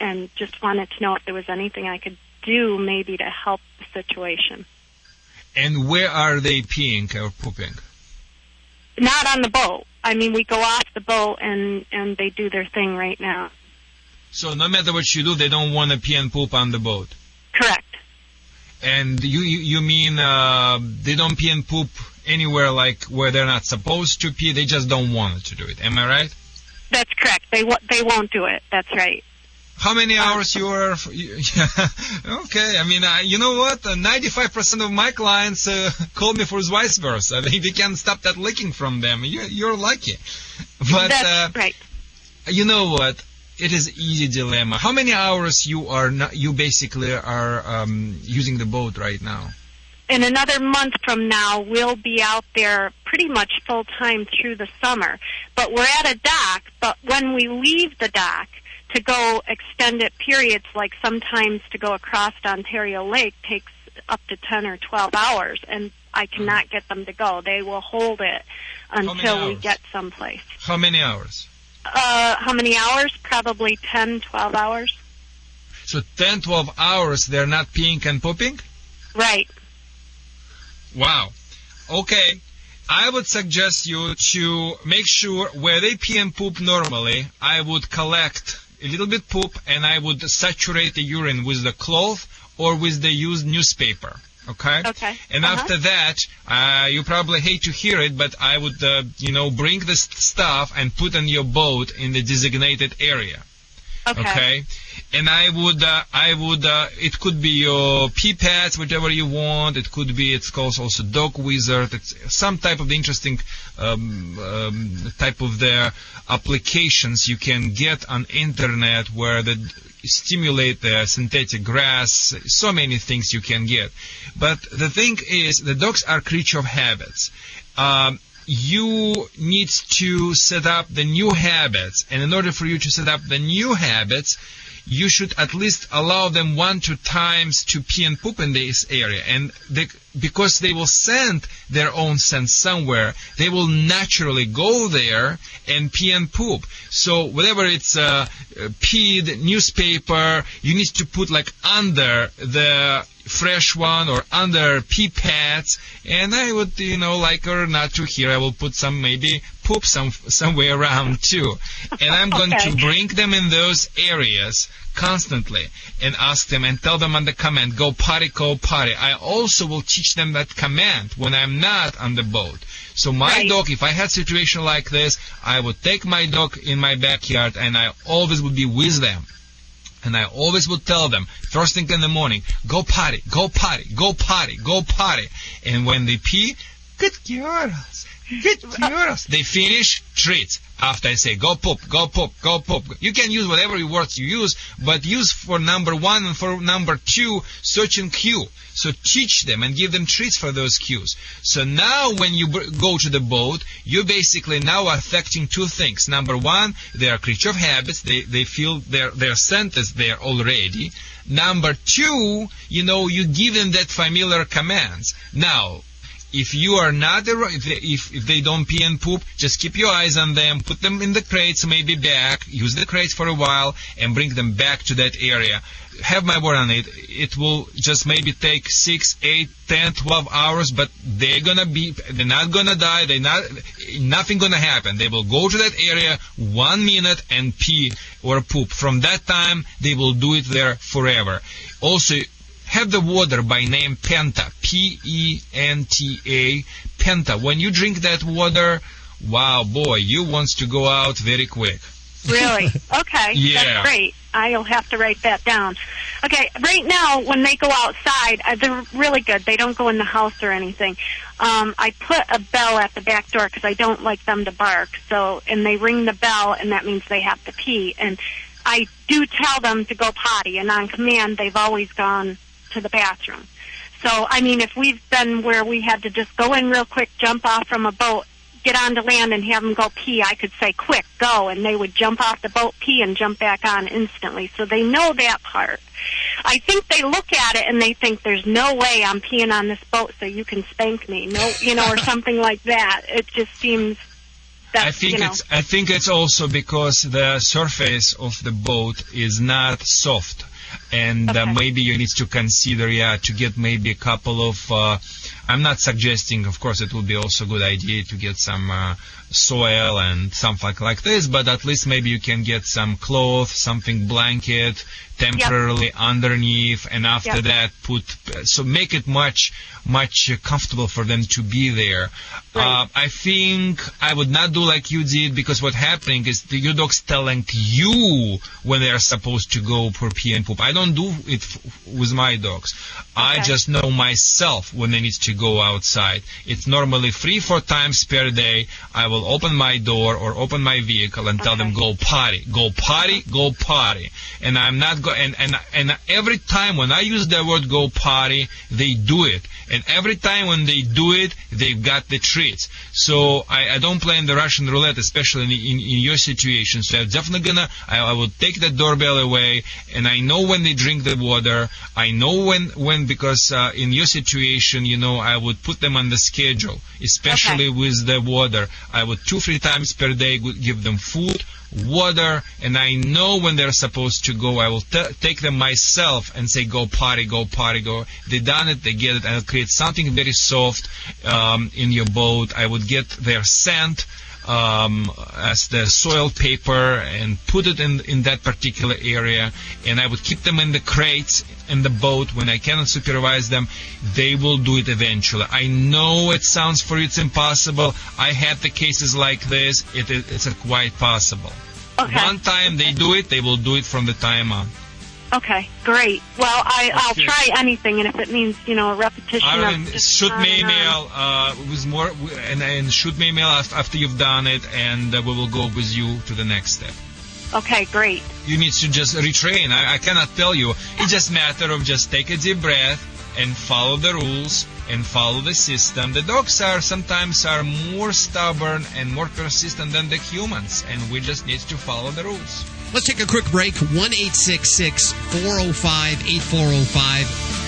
and just wanted to know if there was anything I could do maybe to help the situation. And where are they peeing or pooping? Not on the boat. I mean, we go off the boat and and they do their thing right now. So no matter what you do, they don't want to pee and poop on the boat. Correct. And you you, you mean uh, they don't pee and poop anywhere like where they're not supposed to pee? They just don't want to do it. Am I right? That's correct. They wo- they won't do it. That's right. How many hours you are? Okay, I mean, uh, you know what? Ninety-five percent of my clients uh, call me for vice versa. If you can stop that licking from them, you, you're lucky. But That's uh, right. you know what? It is easy dilemma. How many hours you are not, you basically are um, using the boat right now? in another month from now, we'll be out there pretty much full time through the summer. But we're at a dock, but when we leave the dock to go extended periods, like sometimes to go across Ontario Lake takes up to 10 or 12 hours, and I cannot get them to go. They will hold it until we get someplace. How many hours? Uh, how many hours? Probably 10, 12 hours. So 10, 12 hours they're not peeing and pooping? Right. Wow. Okay. I would suggest you to make sure where they pee and poop normally, I would collect a little bit poop and I would saturate the urine with the cloth or with the used newspaper. Okay? Okay. And Uh-huh. after that, uh, you probably hate to hear it, but I would, uh, you know, bring this stuff and put on your boat in the designated area. Okay. And I would, uh, I would, uh, it could be your pee pads, whatever you want. It could be, it's called also dog wizard. It's some type of interesting, um, um, type of the applications you can get on internet where the stimulate the synthetic grass. So many things you can get. But the thing is, the dogs are creature of habits. Um, you need to set up the new habits, and in order for you to set up the new habits, you should at least allow them one two times to pee and poop in this area. And they, because they will send their own scent somewhere they will naturally go there and pee and poop. So whatever it's uh, peed newspaper you need to put like under the fresh one or under pee pads and I would you know like or not to hear. I will put some maybe poop some somewhere around too. And I'm going to bring them in those areas constantly and ask them and tell them on the command go potty go potty. I also will teach them that command when I'm not on the boat. So my dog if I had situation like this I would take my dog in my backyard and I always would be with them and I always would tell them, first thing in the morning, go potty, go potty, go potty, go potty. And when they pee, good girls, good girls. They finish, treats. After I say, go poop, go poop, go poop. You can use whatever words you use, but use for number one and for number two, search and cue. So teach them and give them treats for those cues. So now when you go to the boat, you basically now are affecting two things. Number one, they are creature of habits. They, they feel their, their scent is there already. Number two, you know, you give them that familiar commands. Now, if you are not a, if they, if, if they don't pee and poop, just keep your eyes on them, put them in the crates, maybe back, use the crates for a while, and bring them back to that area. Have my word on it. It will just maybe take six, eight, ten, twelve hours, but they're gonna be, they're not gonna die. They're not, nothing gonna happen. They will go to that area one minute and pee or poop. From that time, they will do it there forever. Also, have the water by name Penta, P-E-N-T-A, Penta. When you drink that water, wow, boy, you wants to go out very quick. Really? Okay. Yeah. That's great. I'll have to write that down. Okay. Right now, when they go outside, uh, they're really good. They don't go in the house or anything. Um, I put a bell at the back door because I don't like them to bark. So, and they ring the bell, and that means they have to pee. And I I do tell them to go potty, and on command, they've always gone to the bathroom. So, I mean, if we've been where we had to just go in real quick, jump off from a boat, get onto land, and have them go pee, I could say, quick, go, and they would jump off the boat, pee, and jump back on instantly. So they know that part. I think they look at it and they think there's no way I'm peeing on this boat so you can spank me, no, you know, or something like that. It just seems I think you know. it's I think it's also because the surface of the boat is not soft, and uh, maybe you need to consider yeah to get maybe a couple of. Uh, I'm not suggesting, of course, it would be also a good idea to get some uh, soil and something like this, but at least maybe you can get some cloth, something blanket temporarily underneath, and after Yep. that put so make it much much comfortable for them to be there. Uh, I think I would not do like you did because what happening is the, your dog's telling you when they are supposed to go for pee and poop. I don't do it f- with my dogs. I just know myself when they need to go outside. It's normally three, four times per day. I will open my door or open my vehicle and tell them go potty, go potty, go potty. And I'm not go and and and every time when I use the word go potty, they do it. And every time when they do it, they've got the treats. So I, I don't play in the Russian roulette, especially in, in, in your situation. So I'm definitely gonna, I, I will take that doorbell away, and I know when they drink the water. I know when, when because uh, in your situation, you know, I would put them on the schedule, especially with the water. I would two, three times per day give them food, water, and I know when they're supposed to go. I will t- take them myself and say, go potty, go potty, go. They done it, they get it, and I'll create something very soft um, in your boat. I would get their scent um, as the soil paper and put it in in that particular area, and I would keep them in the crates in the boat when I cannot supervise them. They will do it eventually. I know it sounds for you it's impossible. I had the cases like this. It is it's quite possible. One time they do it, they will do it from the time on. Okay, great. Well, I, I'll Okay. try anything, and if it means, you know, a repetition I of mean, just shoot me email uh, with more, and, and shoot me email after you've done it, and uh, we will go with you to the next step. Okay, great. You need to just retrain. I, I cannot tell you. It's just matter of just take a deep breath and follow the rules and follow the system. The dogs are sometimes are more stubborn and more persistent than the humans, and we just need to follow the rules. Let's take a quick break. 1 405 8405.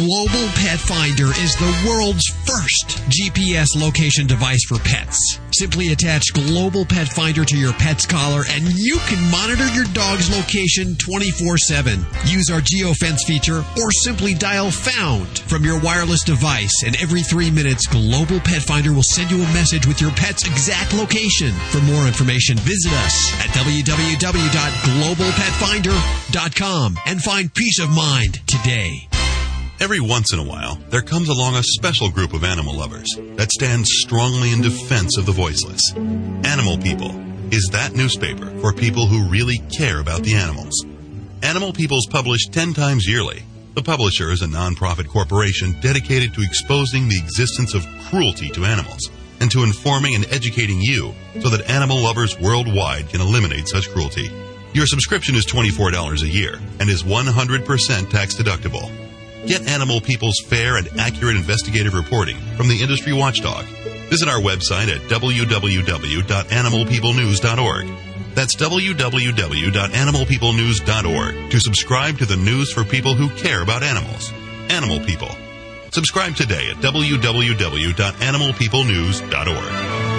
Global Pet Finder is the world's first GPS location device for pets. Simply attach Global Pet Finder to your pet's collar and you can monitor your dog's location 24 7. Use our geofence feature or simply dial found from your wireless device and every three minutes Global Pet Finder will send you a message with your pet's exact location. For more information, visit us at www.globalpetfinder.com and find peace of mind today. Every once in a while, there comes along a special group of animal lovers that stands strongly in defense of the voiceless. Animal People is that newspaper for people who really care about the animals. Animal People's published 10 times yearly. The publisher is a nonprofit corporation dedicated to exposing the existence of cruelty to animals and to informing and educating you so that animal lovers worldwide can eliminate such cruelty. Your subscription is $24 a year and is 100% tax deductible. Get Animal People's fair and accurate investigative reporting from the industry watchdog. Visit our website at www.animalpeoplenews.org. That's www.animalpeoplenews.org to subscribe to the news for people who care about animals. Animal People. Subscribe today at www.animalpeoplenews.org.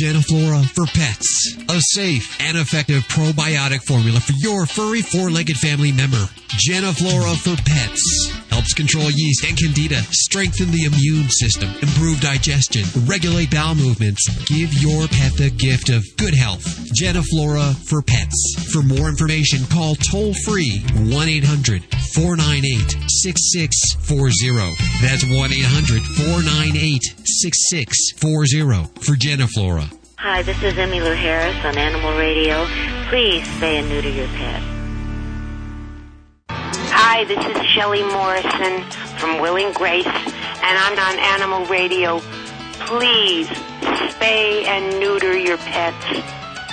Geniflora for pets. A safe and effective probiotic formula for your furry four-legged family member. Geniflora for pets. Helps control yeast and candida, strengthen the immune system, improve digestion, regulate bowel movements. Give your pet the gift of good health. Geniflora for pets. For more information, call toll free 1 800 498 6640. That's 1 800 498 6640 for Geniflora. Hi, this is Emmylou Harris on Animal Radio. Please spay and neuter your pet. Hi, this is Shelley Morrison from Will and Grace, and I'm on Animal Radio. Please spay and neuter your pets.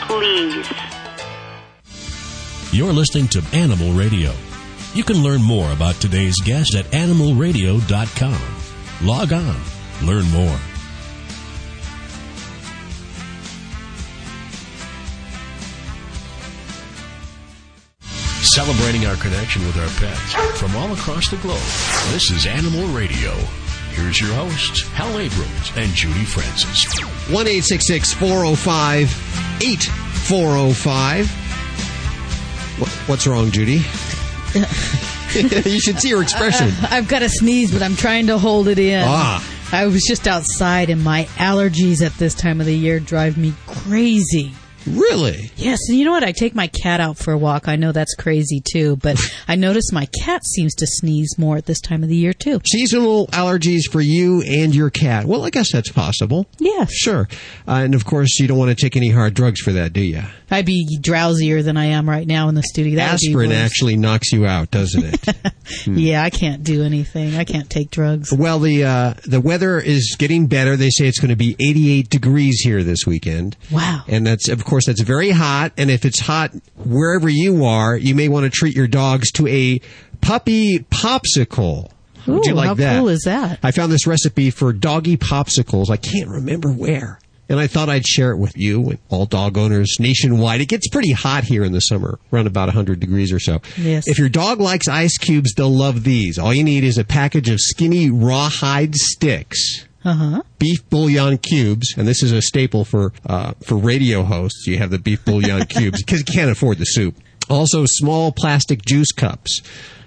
Please. You're listening to Animal Radio. You can learn more about today's guest at animalradio.com. Log on, learn more. Celebrating our connection with our pets from all across the globe. This is Animal Radio. Here's your hosts, Hal Abrams and Judy Francis. 1 405 8405. What's wrong, Judy? you should see her expression. Uh, I've got a sneeze, but I'm trying to hold it in. Ah. I was just outside, and my allergies at this time of the year drive me crazy. Really? Yes, and you know what? I take my cat out for a walk. I know that's crazy too, but I notice my cat seems to sneeze more at this time of the year too. Seasonal allergies for you and your cat. Well, I guess that's possible. Yes. Sure. Uh, and of course, you don't want to take any hard drugs for that, do you? I'd be drowsier than I am right now in the studio. That Aspirin actually knocks you out, doesn't it? Yeah, I can't do anything. I can't take drugs. Well, the uh, the weather is getting better. They say it's going to be 88 degrees here this weekend. Wow. And that's, of course, that's very hot. And if it's hot wherever you are, you may want to treat your dogs to a puppy popsicle. Would you Ooh, like how that? cool is that? I found this recipe for doggy popsicles. I can't remember where. And I thought I'd share it with you and all dog owners nationwide. It gets pretty hot here in the summer, around about 100 degrees or so. Yes. If your dog likes ice cubes, they'll love these. All you need is a package of skinny rawhide sticks Uh huh. beef bouillon cubes, and this is a staple for uh, for radio hosts. You have the beef bouillon cubes because you can't afford the soup. Also, small plastic juice cups,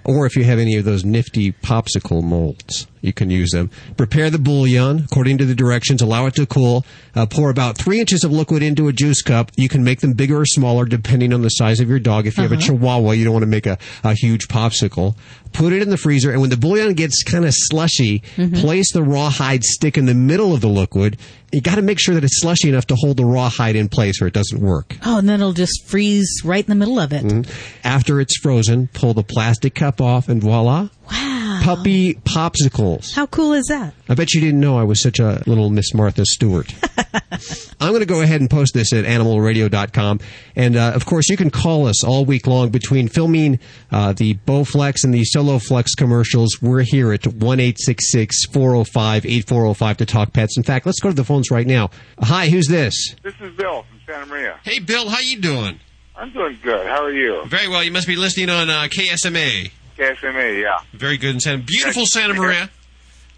or if you have any of those nifty popsicle molds, you can use them. Prepare the bouillon according to the directions. Allow it to cool. Uh, pour about three inches of liquid into a juice cup. You can make them bigger or smaller depending on the size of your dog. If you have a Uh-huh. Chihuahua, you don't want to make a, a huge popsicle. Put it in the freezer, and when the bouillon gets kind of slushy, Mm-hmm. place the rawhide stick in the middle of the liquid. You got to make sure that it's slushy enough to hold the rawhide in place, or it doesn't work. Oh, and then it'll just freeze right in the middle of it. Mhm. After it's frozen, pull the plastic cup off, and voila, Wow. Puppy popsicles. How cool is that? I bet you didn't know I was such a little Miss Martha Stewart. I'm going to go ahead and post this at animalradio.com. And, uh, of course, you can call us all week long between filming uh, the Bowflex and the Soloflex commercials. We're here at 1 405 8405 to talk pets. In fact, let's go to the phones right now. Hi, who's this? This is Bill from Santa Maria. Hey, Bill, how you doing? I'm doing good. How are you? Very well. You must be listening on uh, KSMA. KSMA, yeah. Very good in Santa Beautiful Santa Maria.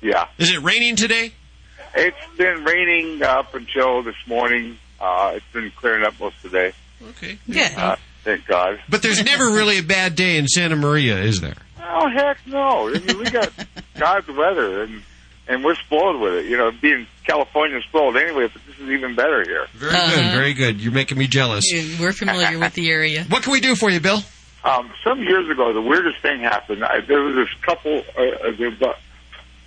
Yeah. Is it raining today? It's been raining up until this morning. Uh, it's been clearing up most of the day. Okay. Good. Uh, thank God. But there's never really a bad day in Santa Maria, is there? Oh heck no! I mean, we got God's weather, and and we're spoiled with it. You know, being California spoiled anyway, but this is even better here. Very good, very good. You're making me jealous. We're familiar with the area. What can we do for you, Bill? Um, some years ago, the weirdest thing happened. I, there was this couple. Uh, uh,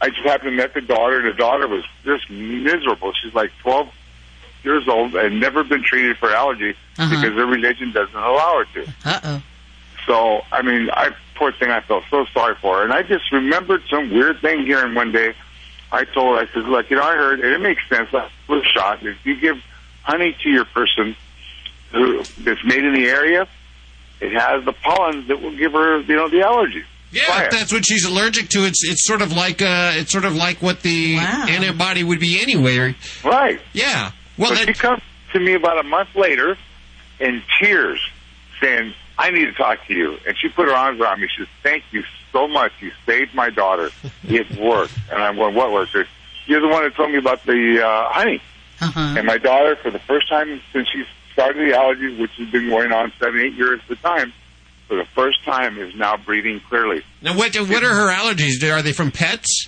I just happened to met the daughter. and The daughter was just miserable. She's like 12 years old and never been treated for allergy Uh-huh. because her religion doesn't allow her to. Uh oh. So, I mean, I poor thing, I felt so sorry for her, and I just remembered some weird thing here. And one day, I told her, I said, "Look, you know, I heard, and it makes sense. With a shot, if you give honey to your person who that's made in the area, it has the pollen that will give her, you know, the allergy." Yeah, Try if that's what she's allergic to. It's it's sort of like uh, it's sort of like what the antibody would be anyway. Right. Yeah. Well, But she comes to me about a month later in tears, saying, "I need to talk to you." And she put her arms around me. She says, "Thank you so much. You saved my daughter. It worked." And I'm going, "What was it?" You're the one that told me about the uh, honey. Uh-huh. And my daughter, for the first time since she started the allergies, which has been going on seven, eight years at the time, for the first time is now breathing clearly. now what what are her allergies? Are they from pets?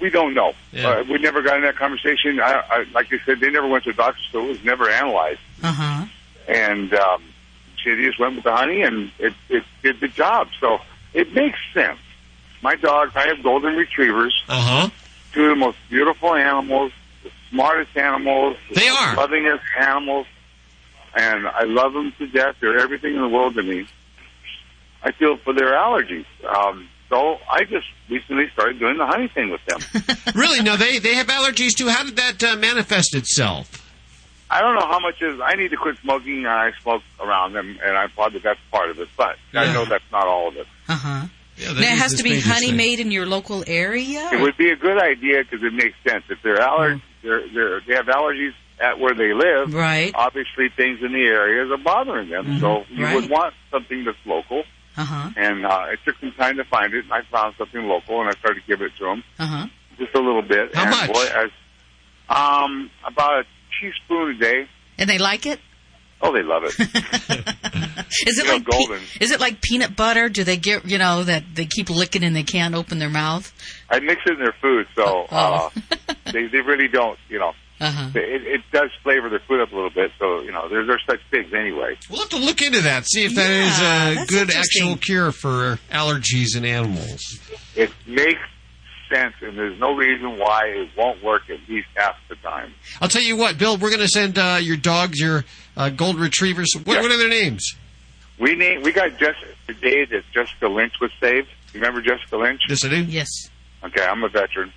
We don't know. Yeah. Uh, we never got in that conversation. I, I, like I said, they never went to a doctor, so it was never analyzed. Uh huh. and um, she just went with the honey, and it, it did the job. So it makes sense. My dogs, I have golden retrievers, Uh huh. two of the most beautiful animals, the smartest animals, They the are. lovingest animals, and I love them to death. They're everything in the world to me. I feel for their allergies. Um, so I just recently started doing the honey thing with them. really? No, they they have allergies too. How did that uh, manifest itself? I don't know how much is. I need to quit smoking. and I smoke around them, and I thought that that's part of it. But I know that's not all of it. Uh huh. Yeah, now, it has to be honey made in your local area. It would be a good idea because it makes sense. If they're allergies, they're, they're, they have allergies at where they live. Right. Obviously, things in the areas are bothering them. So you Right. would want something that's local. Uh huh. And uh, it took some time to find it. And I found something local, and I started to give it to them Uh huh. just a little bit. How and much? Boy, as, um, about a teaspoon a day. And they like it. Oh, they love it. Is it You know, like pe- golden. is it like peanut butter? Do they get you know that they keep licking and they can't open their mouth? I mix it in their food, so uh, they they really don't. You know, Uh-huh. it, it does flavor their food up a little bit. So you know, there's there's such things anyway. We'll have to look into that. See if that is Yeah, a good actual cure for allergies in animals. It makes sense, and there's no reason why it won't work at least half the time. I'll tell you what, Bill. We're going to send uh, your dogs, your uh, gold retrievers. What, what are their names? We name we got Jessica today that Jessica Lynch was saved. You remember Jessica Lynch? Yes, I do. Yes. Okay, I'm a veteran,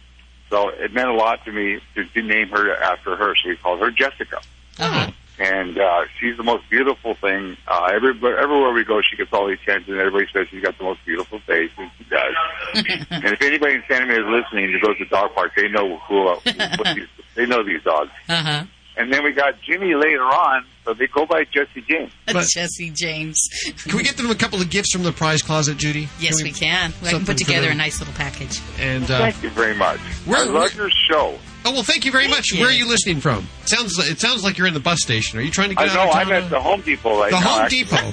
so it meant a lot to me to, to name her after her. So we called her Jessica. Uh-huh. And uh, she's the most beautiful thing. Uh, everywhere, everywhere we go, she gets all the attention. Everybody says she's got the most beautiful face, and she does. and if anybody in Santa Maria is listening who goes to dog park, they know who, uh, what these, they know these dogs. Uh huh. And then we got Jimmy later on, so they go by Jesse James. Jesse James. Can we get them a couple of gifts from the prize closet, Judy? Yes, we can. We can put together a nice little package. And uh, Thank you very much. Where- I love your show. oh well, thank you very much. you. Where are you listening from? Sounds it sounds like you're in the bus station. Are you trying to I get know. out of I'm at the Home Depot right the now. Home actually. Depot.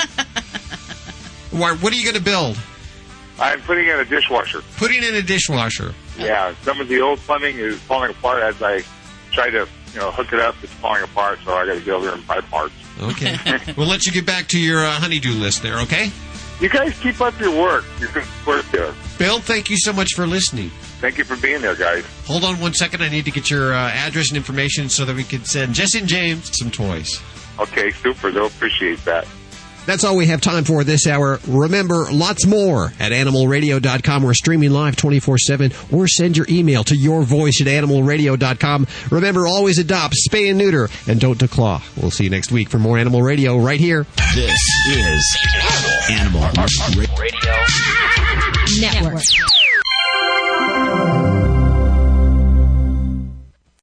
Why, what are you going to build? I'm putting in a dishwasher. Putting in a dishwasher. Yeah, some of the old plumbing is falling apart as I try to, you know, hook it up. It's falling apart, so I got to go over there and buy parts. Okay. we'll let you get back to your uh, honeydew list there. Okay. You guys keep up your work. You're good work there. Bill, thank you so much for listening. Thank you for being there, guys. Hold on one second. I need to get your uh, address and information so that we can send Jesse and James some toys. Okay, super. They'll appreciate that. That's all we have time for this hour. Remember, lots more at animalradio.com. We're streaming live 24 7 or send your email to your voice at animalradio.com. Remember, always adopt, spay and neuter, and don't declaw. We'll see you next week for more Animal Radio right here. This is Animal Radio.